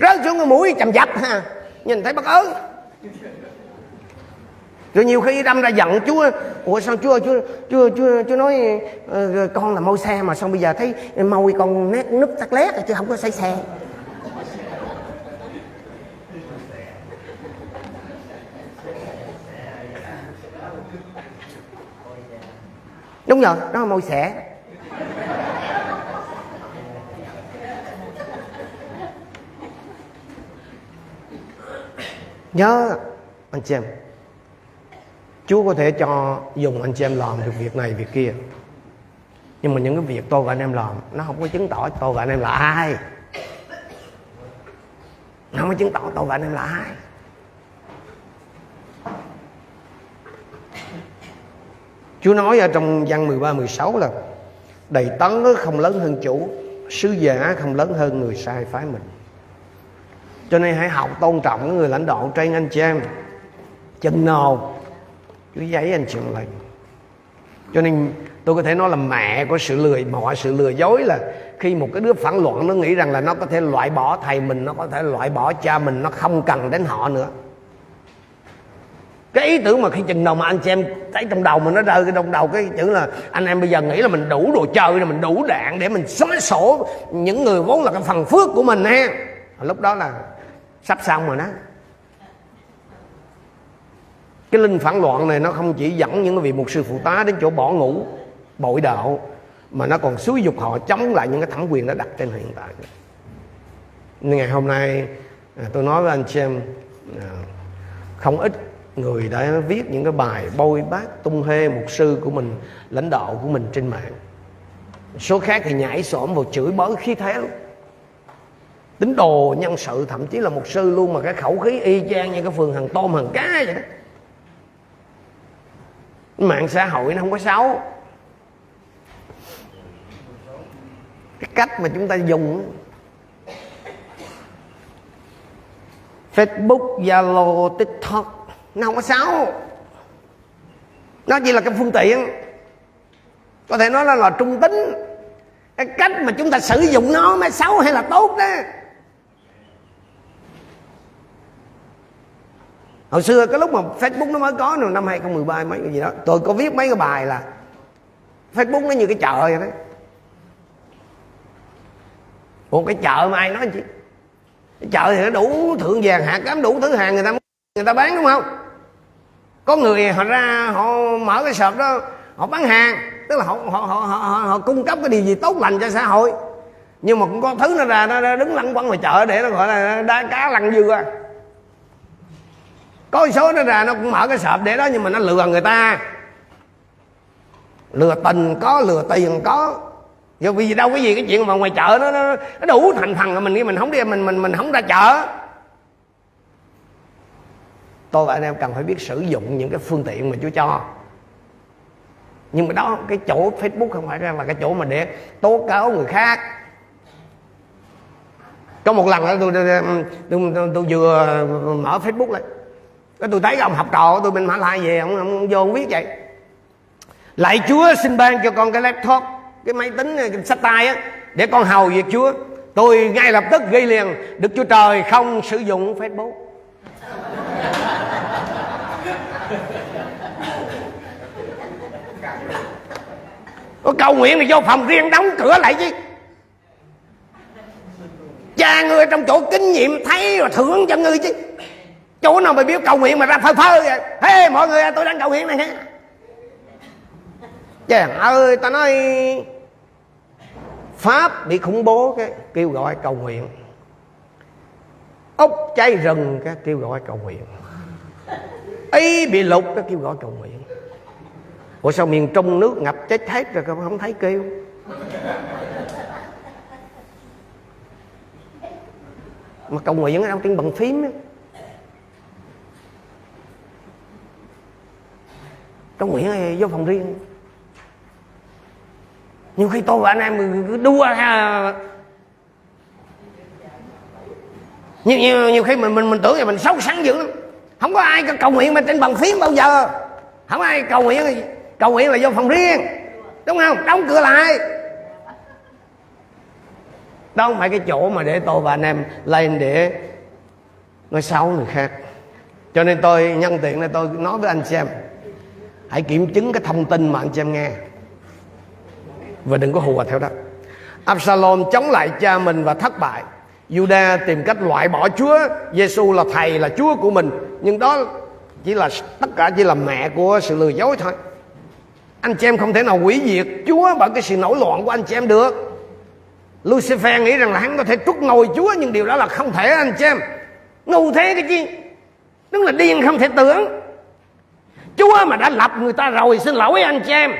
Rớt xuống cái mũi chầm dập ha nhìn thấy bất ớn. Rồi nhiều khi đâm ra giận chúa ủa sao chúa chúa chúa chúa, chúa nói uh, con là môi xe mà xong bây giờ thấy môi con nét nứt tắt lét chứ không có xây xe? Đúng rồi đó là môi xẻ. Nhớ, anh chị em Chúa có thể cho dùng anh chị em làm được việc này, việc kia. Nhưng mà những cái việc tôi và anh em làm, nó không có chứng tỏ tôi và anh em là ai. Nó không có chứng tỏ tôi và anh em là ai. Chúa nói ở trong văn 13 16 là, đầy tấn không lớn hơn chủ, sứ giả không lớn hơn người sai phái mình cho nên hãy học tôn trọng người lãnh đạo trên anh chị em. Chừng nào cứ giấy anh chị lành cho nên tôi có thể nói là mẹ của sự lừa mọi sự lừa dối là khi một cái đứa phản loạn nó nghĩ rằng là nó có thể loại bỏ thầy mình, nó có thể loại bỏ cha mình, nó không cần đến họ nữa. Cái ý tưởng mà khi chừng nào mà anh chị em thấy trong đầu mình nó rơi cái trong đầu cái chữ là anh em bây giờ nghĩ là mình đủ đồ chơi là mình đủ đạn để mình xóa sổ những người vốn là cái phần phước của mình ha. Lúc đó là sắp xong rồi đó. Cái linh phản loạn này nó không chỉ dẫn những vị mục sư phụ tá đến chỗ bỏ ngủ, bội đạo, mà nó còn xúi dục họ chống lại những cái thẩm quyền đã đặt trên hiện tại. Nên ngày hôm nay à, tôi nói với anh chị em à, không ít người đã viết những cái bài bôi bác tung hê mục sư của mình, lãnh đạo của mình trên mạng. Số khác thì nhảy xổm vào chửi bới khí thế lắm tín đồ nhân sự thậm chí là một sư luôn mà cái khẩu khí y chang như cái phường hàng tôm hàng cá vậy đó. Mạng xã hội nó không có xấu. Cái cách mà chúng ta dùng Facebook, Zalo, TikTok nó không có xấu. Nó chỉ là cái phương tiện. Có thể nói là, là trung tính. Cái cách mà chúng ta sử dụng nó mới xấu hay là tốt đó. Hồi xưa cái lúc mà Facebook nó mới có năm 2013 mấy cái gì đó. Tôi có viết mấy cái bài là Facebook nó như cái chợ vậy đó. Một cái chợ mà ai nói chứ, cái chợ thì nó đủ thượng vàng hạ cám đủ thứ hàng người ta người ta bán đúng không? Có người họ ra họ mở cái shop đó họ bán hàng. Tức là họ họ, họ, họ, họ, họ cung cấp cái điều gì tốt lành cho xã hội. Nhưng mà cũng có thứ nó ra nó đứng lăn quăng ngoài chợ để nó gọi là đá cá lăn dư à có số nó ra nó cũng mở cái sợp để đó nhưng mà nó lừa người ta. Lừa tình có lừa tiền có. Do vì đâu cái gì cái chuyện mà ngoài chợ nó nó, nó đủ thành phần rồi mình nghĩ mình không đi mình mình mình không ra chợ. Tôi và anh em cần phải biết sử dụng những cái phương tiện mà Chúa cho. Nhưng mà đó cái chỗ Facebook không phải là cái chỗ mà để tố cáo người khác. Có một lần đó tôi tôi, tôi, tôi, tôi vừa mở Facebook lên cái tôi thấy ông học trò của tôi bên Mã Lai về ông, ông, ông vô ông viết vậy. Lại Chúa xin ban cho con cái laptop cái máy tính cái sách tay á để con hầu việc Chúa. Tôi ngay lập tức ghi liền Đức Chúa Trời không sử dụng Facebook. Có cầu nguyện thì vô phòng riêng đóng cửa lại chứ cha ngươi trong chỗ kinh nghiệm thấy rồi thưởng cho ngươi chứ chỗ nào mà biết cầu nguyện mà ra phơ phơ vậy? Hey, mọi người tôi đang cầu nguyện này ha trời ơi ta nói pháp bị khủng bố cái kêu gọi cầu nguyện. Ốc cháy rừng cái kêu gọi cầu nguyện. Ý bị lục cái kêu gọi cầu nguyện. Ủa sao miền trung nước ngập chết hết rồi không thấy kêu? Mà cầu nguyện đâu trên bằng phím ấy. Cầu nguyện vô phòng riêng. Nhiều khi tôi và anh em cứ đua ha. Nhiều, nhiều, nhiều khi mình mình mình tưởng là mình xấu sáng dữ lắm. Không có ai cầu nguyện mà trên bàn phím bao giờ. Không ai cầu nguyện cầu nguyện là vô phòng riêng. Đúng không? Đóng cửa lại. Đó không phải cái chỗ mà để tôi và anh em lên để nói xấu người khác. Cho nên tôi nhân tiện là tôi nói với anh xem hãy kiểm chứng cái thông tin mà anh chị em nghe. Và đừng có hùa theo đó. Absalom chống lại cha mình và thất bại. Judah tìm cách loại bỏ Chúa. Giêsu là thầy, là Chúa của mình. Nhưng đó chỉ là tất cả chỉ là mẹ của sự lừa dối thôi. Anh chị em không thể nào hủy diệt Chúa bởi cái sự nổi loạn của anh chị em được. Lucifer nghĩ rằng là hắn có thể trút ngồi Chúa, nhưng điều đó là không thể, anh chị em. Ngu thế cái chi? Đúng là điên không thể tưởng. Chúa mà đã lập người ta rồi, xin lỗi anh chị em.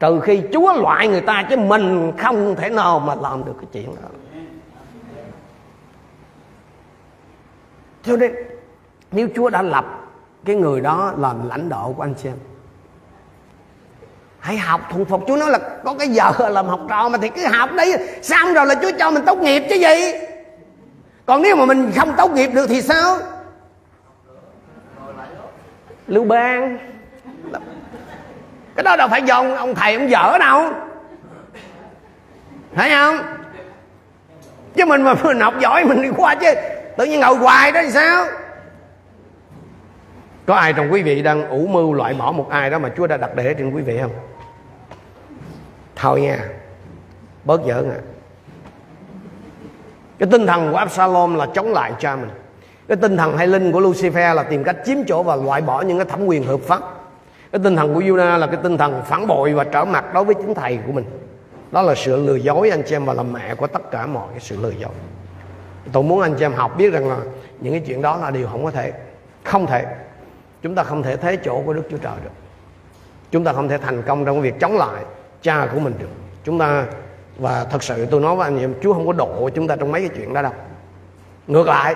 Trừ khi Chúa loại người ta chứ mình không thể nào mà làm được cái chuyện đó. Cho nên, nếu Chúa đã lập cái người đó làm lãnh đạo của anh chị em, hãy học thuần phục Chúa. Nói là có cái giờ làm học trò mà thì cứ học đấy xong rồi là Chúa cho mình tốt nghiệp chứ gì? Còn nếu mà mình không tốt nghiệp được thì sao? Lưu bang. Cái đó đâu phải do ông, ông thầy ông dở đâu. Thấy không? Chứ mình mà mình học giỏi mình đi qua chứ tự nhiên ngồi hoài đó thì sao? Có ai trong quý vị đang ủ mưu loại bỏ một ai đó mà Chúa đã đặt để trên quý vị không? Thôi nha bớt giỡn à. Cái tinh thần của Absalom là chống lại cha mình cái tinh thần hay linh của Lucifer là tìm cách chiếm chỗ và loại bỏ những cái thẩm quyền hợp pháp. Cái tinh thần của Yuna là cái tinh thần phản bội và trở mặt đối với chính thầy của mình. Đó là sự lừa dối anh chị em và là mẹ của tất cả mọi cái sự lừa dối. Tôi muốn anh chị em học biết rằng là những cái chuyện đó là điều không có thể, không thể. Chúng ta không thể thế chỗ của Đức Chúa Trời được. Chúng ta không thể thành công trong việc chống lại cha của mình được. Chúng ta, và thật sự tôi nói với anh em, Chúa không có độ chúng ta trong mấy cái chuyện đó đâu. Ngược lại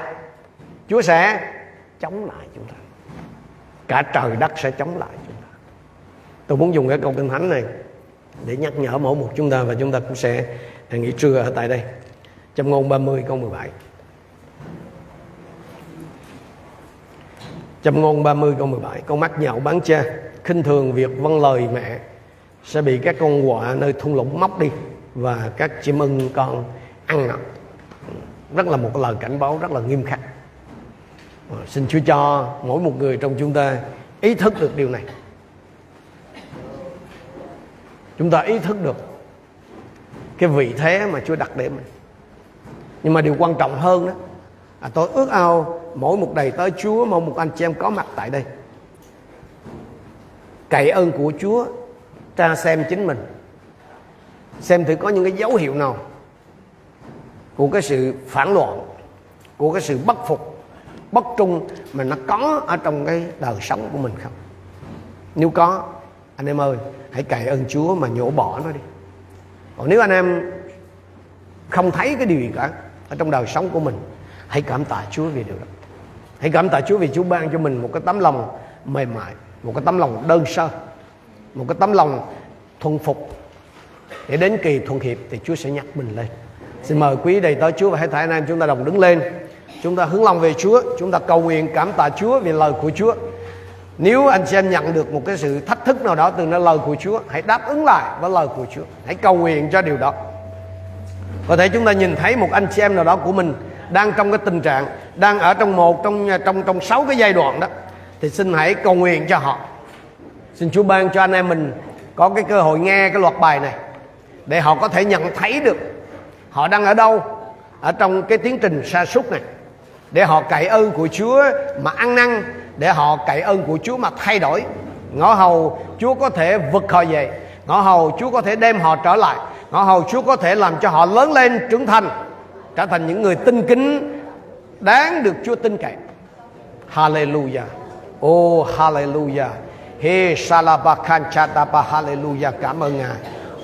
Chúa sẽ chống lại chúng ta. Cả trời đất sẽ chống lại chúng ta. Tôi muốn dùng cái câu kinh thánh này để nhắc nhở mỗi một chúng ta và chúng ta cũng sẽ nghỉ trưa ở tại đây. Trong ngôn 30 câu 17 Châm ngôn 30 câu 17 Con mắt nhạo bán cha khinh thường việc vâng lời mẹ Sẽ bị các con quạ nơi thung lũng móc đi Và các chim ưng con ăn. Nó Rất là một lời cảnh báo rất là nghiêm khắc Ờ, xin Chúa cho mỗi một người trong chúng ta ý thức được điều này. Chúng ta ý thức được cái vị thế mà Chúa đặt để mình. Nhưng mà điều quan trọng hơn đó à, tôi ước ao mỗi một đầy tới Chúa mong một anh chị em có mặt tại đây. Cậy ơn của Chúa tra xem chính mình. Xem thử có những cái dấu hiệu nào của cái sự phản loạn của cái sự bất phục bất trung mà nó có ở trong cái đời sống của mình không? Nếu có, anh em ơi, hãy cậy ơn Chúa mà nhổ bỏ nó đi. Còn nếu anh em không thấy cái điều gì cả ở trong đời sống của mình, hãy cảm tạ Chúa vì điều đó. Hãy cảm tạ Chúa vì Chúa ban cho mình một cái tấm lòng mềm mại, một cái tấm lòng đơn sơ, một cái tấm lòng thuần phục. Để đến kỳ thuận hiệp thì Chúa sẽ nhắc mình lên. Xin mời quý đầy tới Chúa và hãy thả anh em chúng ta đồng đứng lên chúng ta hướng lòng về Chúa, chúng ta cầu nguyện, cảm tạ Chúa vì lời của Chúa. Nếu anh chị em nhận được một cái sự thách thức nào đó từ nơi lời của Chúa, hãy đáp ứng lại với lời của Chúa. Hãy cầu nguyện cho điều đó. Có thể chúng ta nhìn thấy một anh chị em nào đó của mình đang trong cái tình trạng, đang ở trong một, trong trong trong sáu cái giai đoạn đó, thì xin hãy cầu nguyện cho họ. Xin Chúa ban cho anh em mình có cái cơ hội nghe cái loạt bài này, để họ có thể nhận thấy được họ đang ở đâu, ở trong cái tiến trình sa sút này để họ cậy ơn của Chúa mà ăn năn, để họ cậy ơn của Chúa mà thay đổi. Ngõ hầu Chúa có thể vực họ về ngõ hầu Chúa có thể đem họ trở lại. Ngõ hầu Chúa có thể làm cho họ lớn lên, trưởng thành, trở thành những người tinh kính, đáng được Chúa tin cậy. Hallelujah. Oh hallelujah. He Salabakan chatapa hallelujah. Cảm ơn Ngài.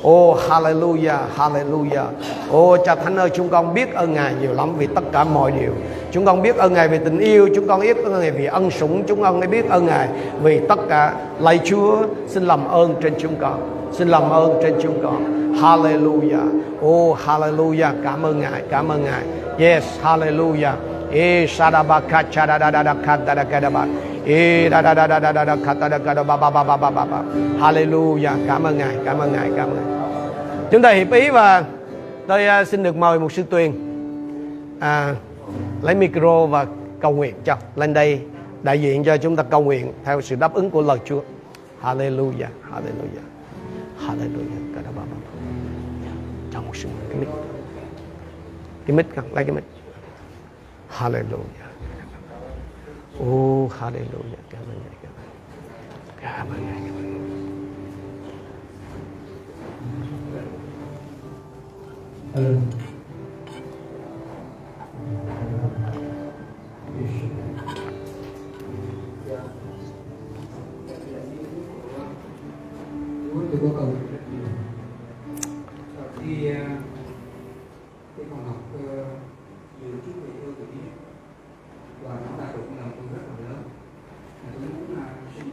Oh hallelujah, hallelujah. Oh cha Thánh ơi, chúng con biết ơn Ngài nhiều lắm vì tất cả mọi điều. Chúng con biết ơn Ngài vì tình yêu, chúng con biết ơn Ngài vì ân sủng, chúng con biết ơn Ngài vì tất cả. Lạy Chúa, xin làm ơn trên chúng con. Xin làm ơn trên chúng con. Hallelujah. Oh hallelujah, cảm ơn Ngài, cảm ơn Ngài. Yes, hallelujah. E sadabaka chadadadada kadadakadaba. da da da da da da da da kadadakada ba ba ba ba ba ba ba. Hallelujah. Cảm ơn Ngài, cảm ơn Ngài, cảm ơn Ngài. Chúng ta hiệp ý và tôi à, xin được mời một sư Tuyền à, lấy micro và cầu nguyện cho lên đây đại diện cho chúng ta cầu nguyện theo sự đáp ứng của lời Chúa. Hallelujah, hallelujah, hallelujah. Cả ba ba. Cho một sự cái mic, cái mic con, lấy cái mic. Hallelujah. Ô Oh, hallelujah. Cảm ơn Ngài, cảm ơn. Cảm ơn Ngài, cảm ơn. Ừ. tôi có câu khi ờ, còn học ờ, nhiều chút về yêu của Chúa và chúng ta cũng là một rất là lớn. Tôi muốn là xin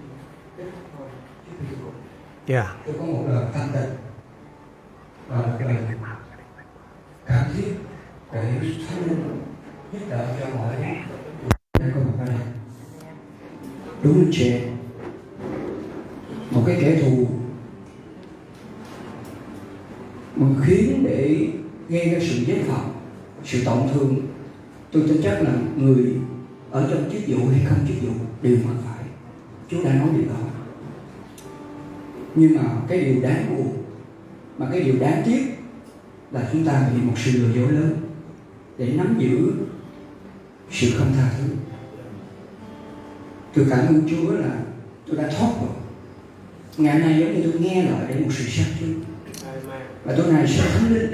kết thúc thôi khi cuối cùng Yeah. tôi có một lời thanh tịnh. Và một lời cảm thiết để thánh linh giúp đỡ cho mọi đang có mặt ở đây đúng trẻ một cái kẻ thù. Mà khiến để gây ra sự giết hại sự tổn thương. Tôi tin chắc là người ở trong chức vụ hay không chức vụ đều mắc phải. Chúa đã nói điều đó. Nhưng mà cái điều đáng buồn, mà cái điều đáng tiếc là chúng ta bị một sự lừa dối lớn để nắm giữ sự không tha thứ. Tôi cảm ơn Chúa là tôi đã thoát rồi ngày nay giống như tôi nghe lời để một sự xác chứ và tôi này sẽ thánh linh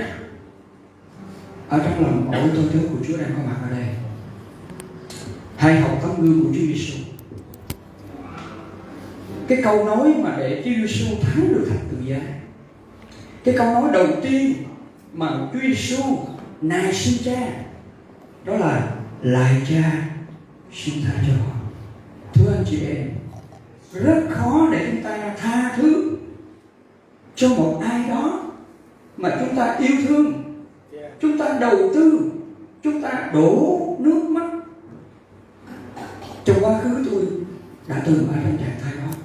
ở trong lòng mỗi tôi thứ của Chúa đang có mặt ở đây hãy học tấm gương của Chúa Giêsu cái câu nói mà để Chúa Giêsu thắng được thập tự giá. Cái câu nói đầu tiên mà Chúa Giêsu nài xin cha đó là lại cha xin tha cho họ thưa anh chị em rất khó để chúng ta tha thứ cho một ai đó mà chúng ta yêu thương chúng ta đầu tư chúng ta đổ nước mắt trong quá khứ tôi đã từng ở trong trạng thái đó.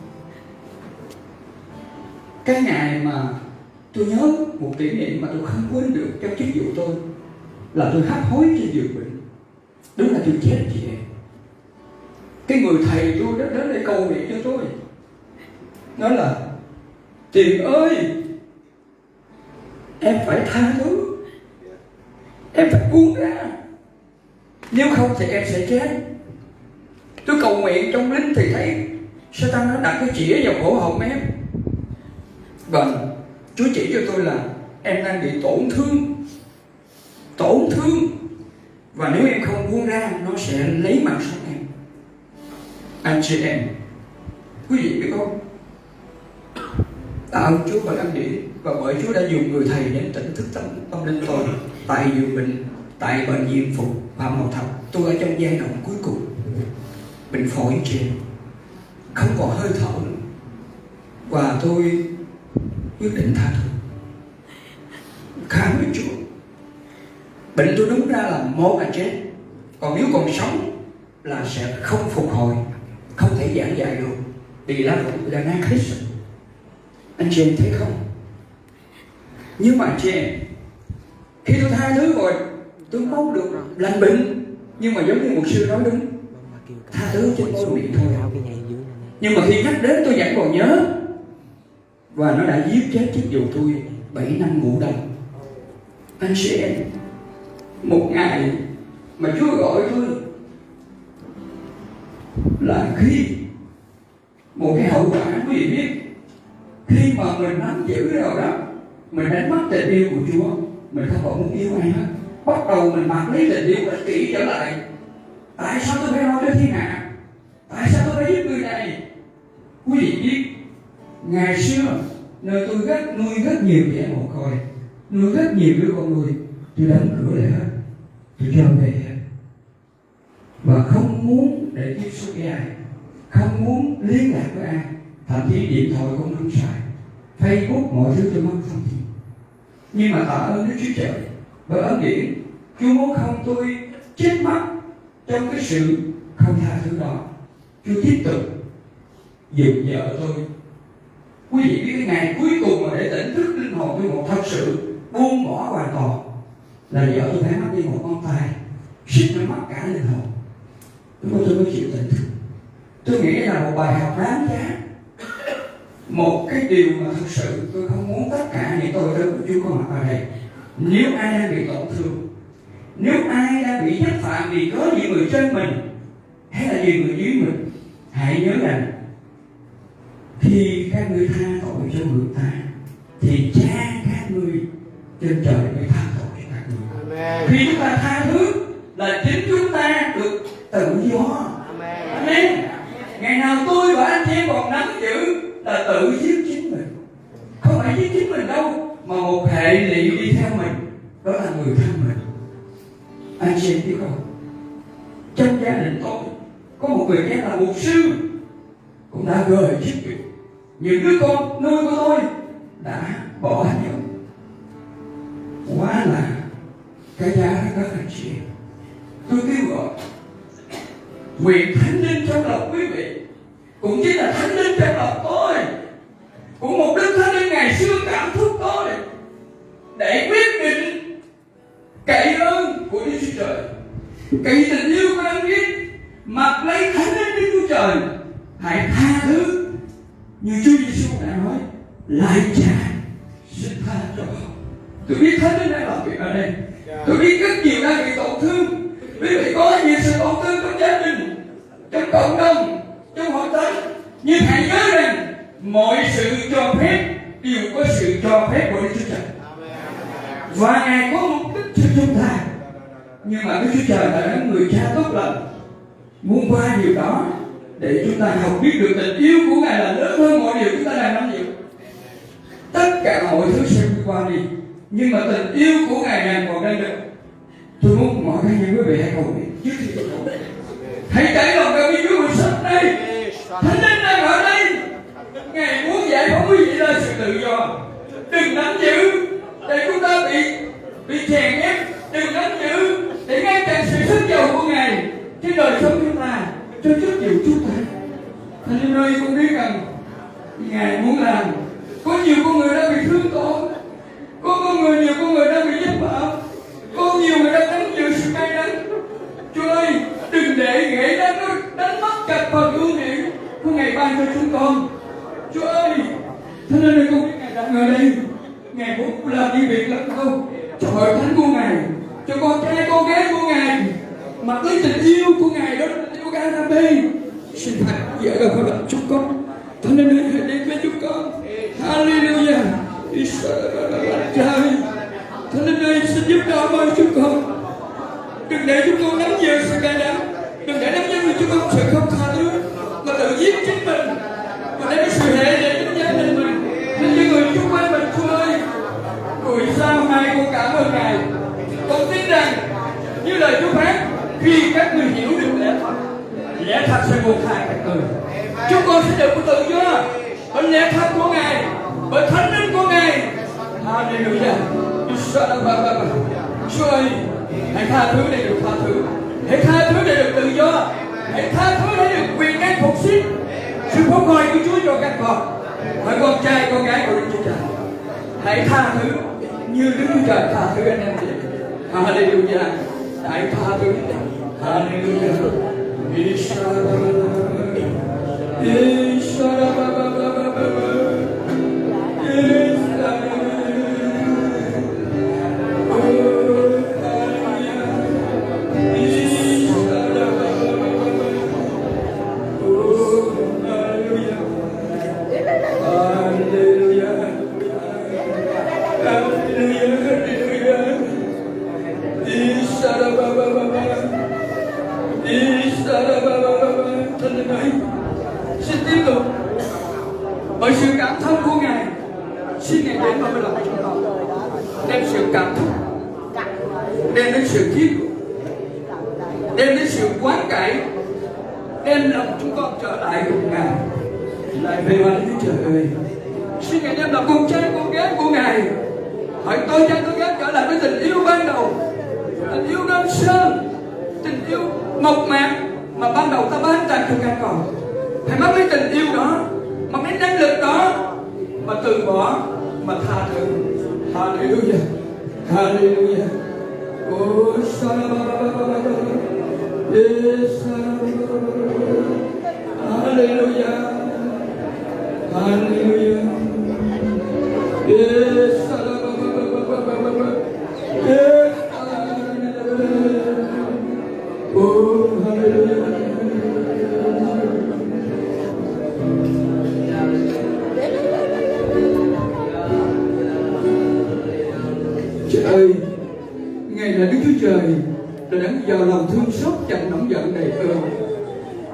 Cái ngày mà tôi nhớ một kỷ niệm mà tôi không quên được trong chức vụ tôi là tôi hấp hối trên giường bệnh. Đúng là tôi chết chị em cái người thầy tôi đó đến đây cầu nguyện cho tôi. Nói là, tiền ơi, em phải tha thứ. Em phải buông ra nếu không thì em sẽ chết cầu nguyện trong linh thì thấy Satan nó đặt cái chĩa vào cổ họng em. Và Chúa chỉ cho tôi là em đang bị tổn thương. Tổn thương. Và nếu em không buông ra, nó sẽ lấy mạng sống em. Anh chị em, quý vị biết không? Tạ ơn Chúa và ân điển và bởi Chúa đã dùng người thầy đến tỉnh thức tâm tâm linh tôi tại giường bệnh, tại bệnh viện phục và màu thật tôi ở trong giai đoạn cuối cùng bệnh phổi trên không còn hơi thở nữa. Và tôi quyết định tha thứ. Khám với Chúa. Bệnh tôi đúng ra là một là chết. Còn nếu còn sống là sẽ không phục hồi. Không thể giảng dạy được. Vì là là hết rồi anh chị em thấy không? Nhưng mà chị em, khi tôi tha thứ rồi, tôi mong được lành bệnh. Nhưng mà giống như một sư nói đúng tha thứ trên môi miệng thôi. nhưng mà khi nhắc đến tôi vẫn còn nhớ. Và nó đã giết chết chiếc dù tôi 7 năm ngủ đông. Anh chị em một ngày mà Chúa gọi tôi là khi một cái hậu quả quý vị biết khi mà mình nắm giữ cái nào đó mình đánh mất tình yêu của Chúa mình không còn muốn yêu ai hết. Bắt đầu mình mặc lấy tình yêu ích kỷ trở lại tại sao tôi phải lo cho thiên hạ? Tại sao tôi phải giúp người này? Quý vị biết, ngày xưa, nơi tôi rất nuôi rất nhiều trẻ mồ côi, nuôi rất nhiều đứa con nuôi, tôi đóng cửa lại hết, tôi cho về hết. Và không muốn để tiếp xúc với ai, không muốn liên lạc với ai, thậm chí điện thoại cũng không xài, facebook mọi thứ tôi mất không gì nhưng mà tạ ơn Đức Chúa Trời, bởi ơn điển Chúa muốn không tôi chết mất trong cái sự không tha thứ đó, Chúa tiếp tục dựng vợ tôi. Quý vị biết cái ngày cuối cùng mà để tỉnh thức linh hồn tôi một thật sự buông bỏ hoàn toàn là vợ tôi phải mất đi một con tay, xích nó mất cả linh hồn. Lúc đó tôi mới chịu tỉnh thức. Tôi nghĩ là một bài học đáng giá. Một cái điều mà thực sự tôi không muốn tất cả những tôi đó của Chúa có mặt ở đây. Nếu ai đang bị tổn thương nếu ai đang bị trách phạm vì có những người trên mình hay là nhiều người dưới mình hãy nhớ rằng khi các ngươi tha tội cho người ta thì cha các ngươi trên trời mới tha tội cho các ngươi Amen. khi chúng ta tha thứ là chính chúng ta được tự do Amen. Amen. Ngày nào tôi và anh em còn nắm giữ là tự giết chính mình. Không phải giết chính mình đâu, mà một hệ lụy đi theo mình, đó là người thân mình. Anh chị em biết không? Trong gia đình tôi có một người cha là mục sư cũng đã gửi chiếc việc. Những đứa con, nuôi của tôi đã bỏ nhau. Quá là cái giá rất là chị. Tôi kêu gọi quyền thánh linh trong lòng quý vị, cũng chính là thánh linh trong lòng tôi cũng một đức thánh linh ngày xưa cảm thúc tôi, để quyết định cậy ơn của Đức Chúa Trời. Cậy tình yêu của Đấng Christ mặc lấy thánh linh Đức Chúa Trời hãy tha thứ. Như Chúa Giêsu đã nói lại cha xin tha cho họ. Tôi biết thánh linh đang làm việc ở đây. Tôi biết rất nhiều đang bị tổn thương. Quý vị có nhiều sự tổn thương trong gia đình trong cộng đồng trong hội thánh. Nhưng hãy nhớ rằng mọi sự cho phép đều có sự cho phép của Đức Chúa Trời. Và Ngài có mục đích trước chúng ta nhưng mà Đức Chúa Trời là đấng người cha tốt lành muốn qua điều đó để chúng ta học biết được tình yêu của Ngài là lớn hơn mọi điều chúng ta đang nắm giữ tất cả mọi thứ sẽ đi qua đi, nhưng mà tình yêu của Ngài ngày còn đang được. Tôi muốn mọi cá nhân quý vị hãy cầu nguyện trước khi tôi cầu hãy trải lòng cảm ơn Chúa mình sắp đây thánh linh đang ở đây. Ngài muốn giải phóng quý vị ra sự tự do. Đừng nắm giữ để chúng ta bị bị chèn ép đừng nắm giữ để ngăn chặn sự sức giàu của ngài. Trên đời sống chúng ta cho chức vụ chúng ta thánh linh nơi con biết rằng ngài muốn làm. Có nhiều con người đã bị thương tổn. Có con người nhiều con người đã bị giết bỏ, có nhiều người đã đánh nhiều sự cay đắng. Chúa ơi đừng để ghế đánh nó đánh mất cặp phần ưu điểm của ngày ban cho chúng con. Chúa ơi Thế nên con biết Ngài đang ở đây. Ngài muốn làm như việc lắm không? Hội thánh của ngài, cho con trai con gái của ngài mà tới tình yêu của ngài đó là tình yêu agape xin hãy dễ là con làm chúng con. Thánh linh hãy đến với chúng con. Hallelujah. Trời Thánh linh ơi, xin giúp đỡ mọi chúng con. Đừng để chúng con nắm giữ sự cay đắng. Đừng để nắm nhiều chúng con sự không tha thứ. Mà tự giết chính mình. Mà đem sự hệ định ơn Ngài Con tin rằng, Như lời Chúa phán, Khi các người hiểu được lẽ thật Lẽ thật sẽ buộc hai các người. Chúng con sẽ được tự do, Bởi lẽ thật của Ngài, Bởi thánh linh của Ngài. Hallelujah. Vâng, vâng, vâng. Chúa ơi, Hãy tha thứ để được tha thứ. Hãy tha thứ để được tự do. Hãy tha thứ để được quyền năng phục sinh. Sự phục hồi của Chúa cho các con. Hỏi con trai, con gái của Đức Chúa Trời, Hãy tha thứ. Như Đức Chúa Trời tha thứ anh em chị Hallelujah. Đại tha thứ Hallelujah. Hallelujah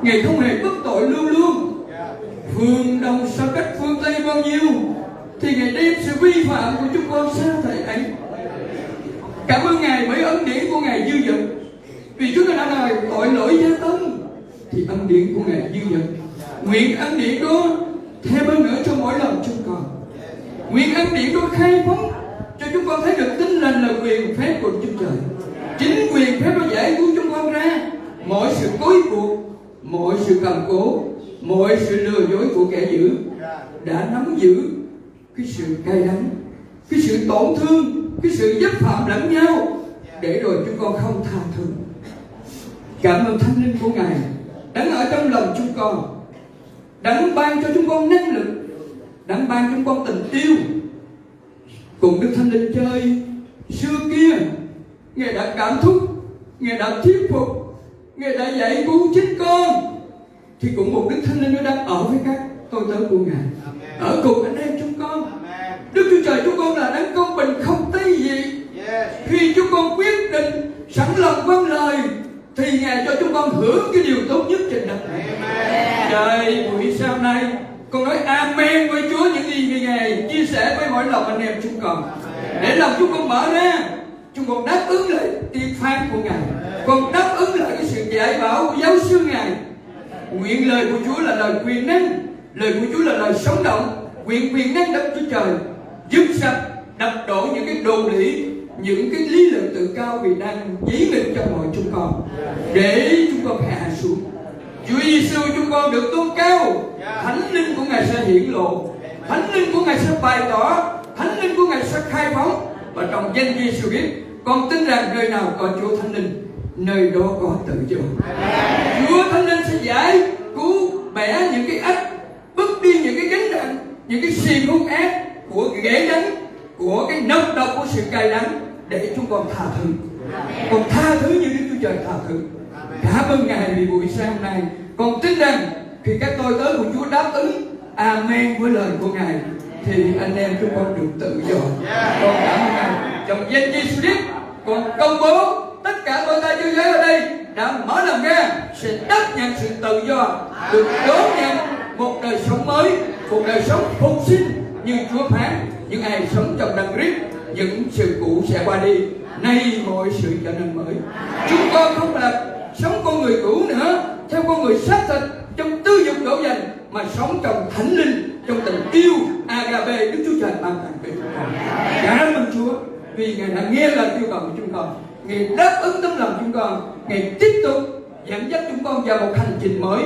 Ngài không hề bất tội luôn luôn. Phương đông xa cách phương Tây bao nhiêu, thì Ngài đem sự vi phạm của chúng con xa thầy ấy. Cảm ơn Ngài bởi ân điển của Ngài dư dật. Vì chúng ta đã đòi tội lỗi gia tâm, thì ân điển của Ngài dư dật. Nguyện ân điển đó thêm hơn nữa trong mỗi lần chúng con. Nguyện ân điển đó khai phóng cho chúng con thấy được tin lành là quyền phép của Chúa Trời. Chính quyền phép nó giải cứu chúng con ra mọi sự cối buộc, mọi sự cầm cố, mọi sự lừa dối của kẻ dữ đã nắm giữ cái sự cay đắng, cái sự tổn thương, cái sự dấp phạm lẫn nhau để rồi chúng con không tha thứ. Cảm ơn Thánh Linh của Ngài đang ở trong lòng chúng con, đang ban cho chúng con năng lực, đang ban cho chúng con tình yêu, cùng Đức Thánh Linh chơi xưa kia Ngài đã cảm thúc Ngài đã thuyết phục Ngài đã dạy cứu chính con thì cũng một Đức Thánh Linh nó đang ở với các tôi tớ của Ngài ở cùng anh em chúng con Đức Chúa Trời chúng con là đấng công bình không tí gì khi chúng con quyết định sẵn lòng vâng lời thì Ngài cho chúng con hưởng cái điều tốt nhất trên đất này trời buổi sau nay con nói amen với Chúa những gì Ngài chia sẻ với mỗi lòng anh em chúng con để lòng chúng con mở ra chúng con đáp ứng lại tiếng phán của Ngài con đáp ứng lại cái sự dạy bảo của giáo sư Ngài nguyện lời của Chúa là lời quyền năng lời của Chúa là lời sống động nguyện quyền năng đất Chúa Trời giúp sạch đập đổ những cái đồ lý những cái lý luận tự cao vì đang dí nghịch trong mọi chúng con. Để chúng con hạ xuống. Chúa Giêsu chúng con được tôn cao. Thánh linh của Ngài sẽ hiển lộ. Thánh linh của Ngài sẽ bày tỏ. Thánh linh của Ngài sẽ khai phóng. Và trong danh Giêsu biết, Con tin rằng nơi nào có Chúa Thánh linh, Nơi đó có tự do. Chúa Thánh linh sẽ giải cứu bẻ những cái ách, Bứt đi những cái gánh nặng, Những cái xiềng hung ác Của ghế đắng của cái nỗi đau của sự cay đắng để chúng con tha thứ. Con tha thứ như Đức Chúa Trời tha thứ. Cảm ơn Ngài vì buổi sáng hôm nay. Con tin rằng khi các tôi tới của Chúa đáp ứng Amen với lời của Ngài, thì anh em chúng con được tự do. Con cảm ơn Ngài. Trong danh Giêsu Christ con công bố tất cả tôi ta chưa giới ở đây đã mở lòng ra sẽ đáp nhận sự tự do, được đón nhận một đời sống mới, một đời sống phục sinh như Chúa phán những ai sống trong đấng Christ, những sự cũ sẽ qua đi. Nay mọi sự trở nên mới. Chúng con không là sống con người cũ nữa, theo con người xác thịt trong tư dục đổ dành, mà sống trong thánh linh, trong tình yêu agape đức chúa trời ban tặng cho chúng con cảm ơn chúa, vì ngài đã nghe lời kêu cầu của chúng con. Ngài đáp ứng tấm lòng chúng con. Ngài tiếp tục dẫn dắt chúng con vào một hành trình mới,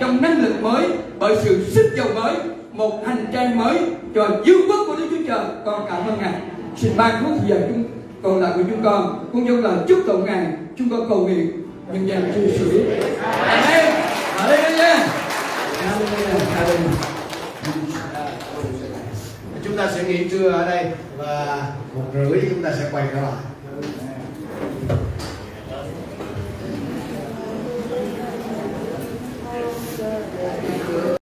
trong năng lực mới, bởi sự sức giàu mới một hành trang mới cho dương quốc của Đức Chúa Trời. Con cảm ơn Ngài. Xin ban phước giờ chúng còn lại của chúng con. Cũng như lời chúc tụng Ngài chúng con cầu nguyện nhân danh Chúa Giêsu Christ. Amen. Hallelujah. Hallelujah. Hallelujah. Chúng ta sẽ nghỉ trưa ở đây và một rưỡi chúng ta sẽ quay trở lại.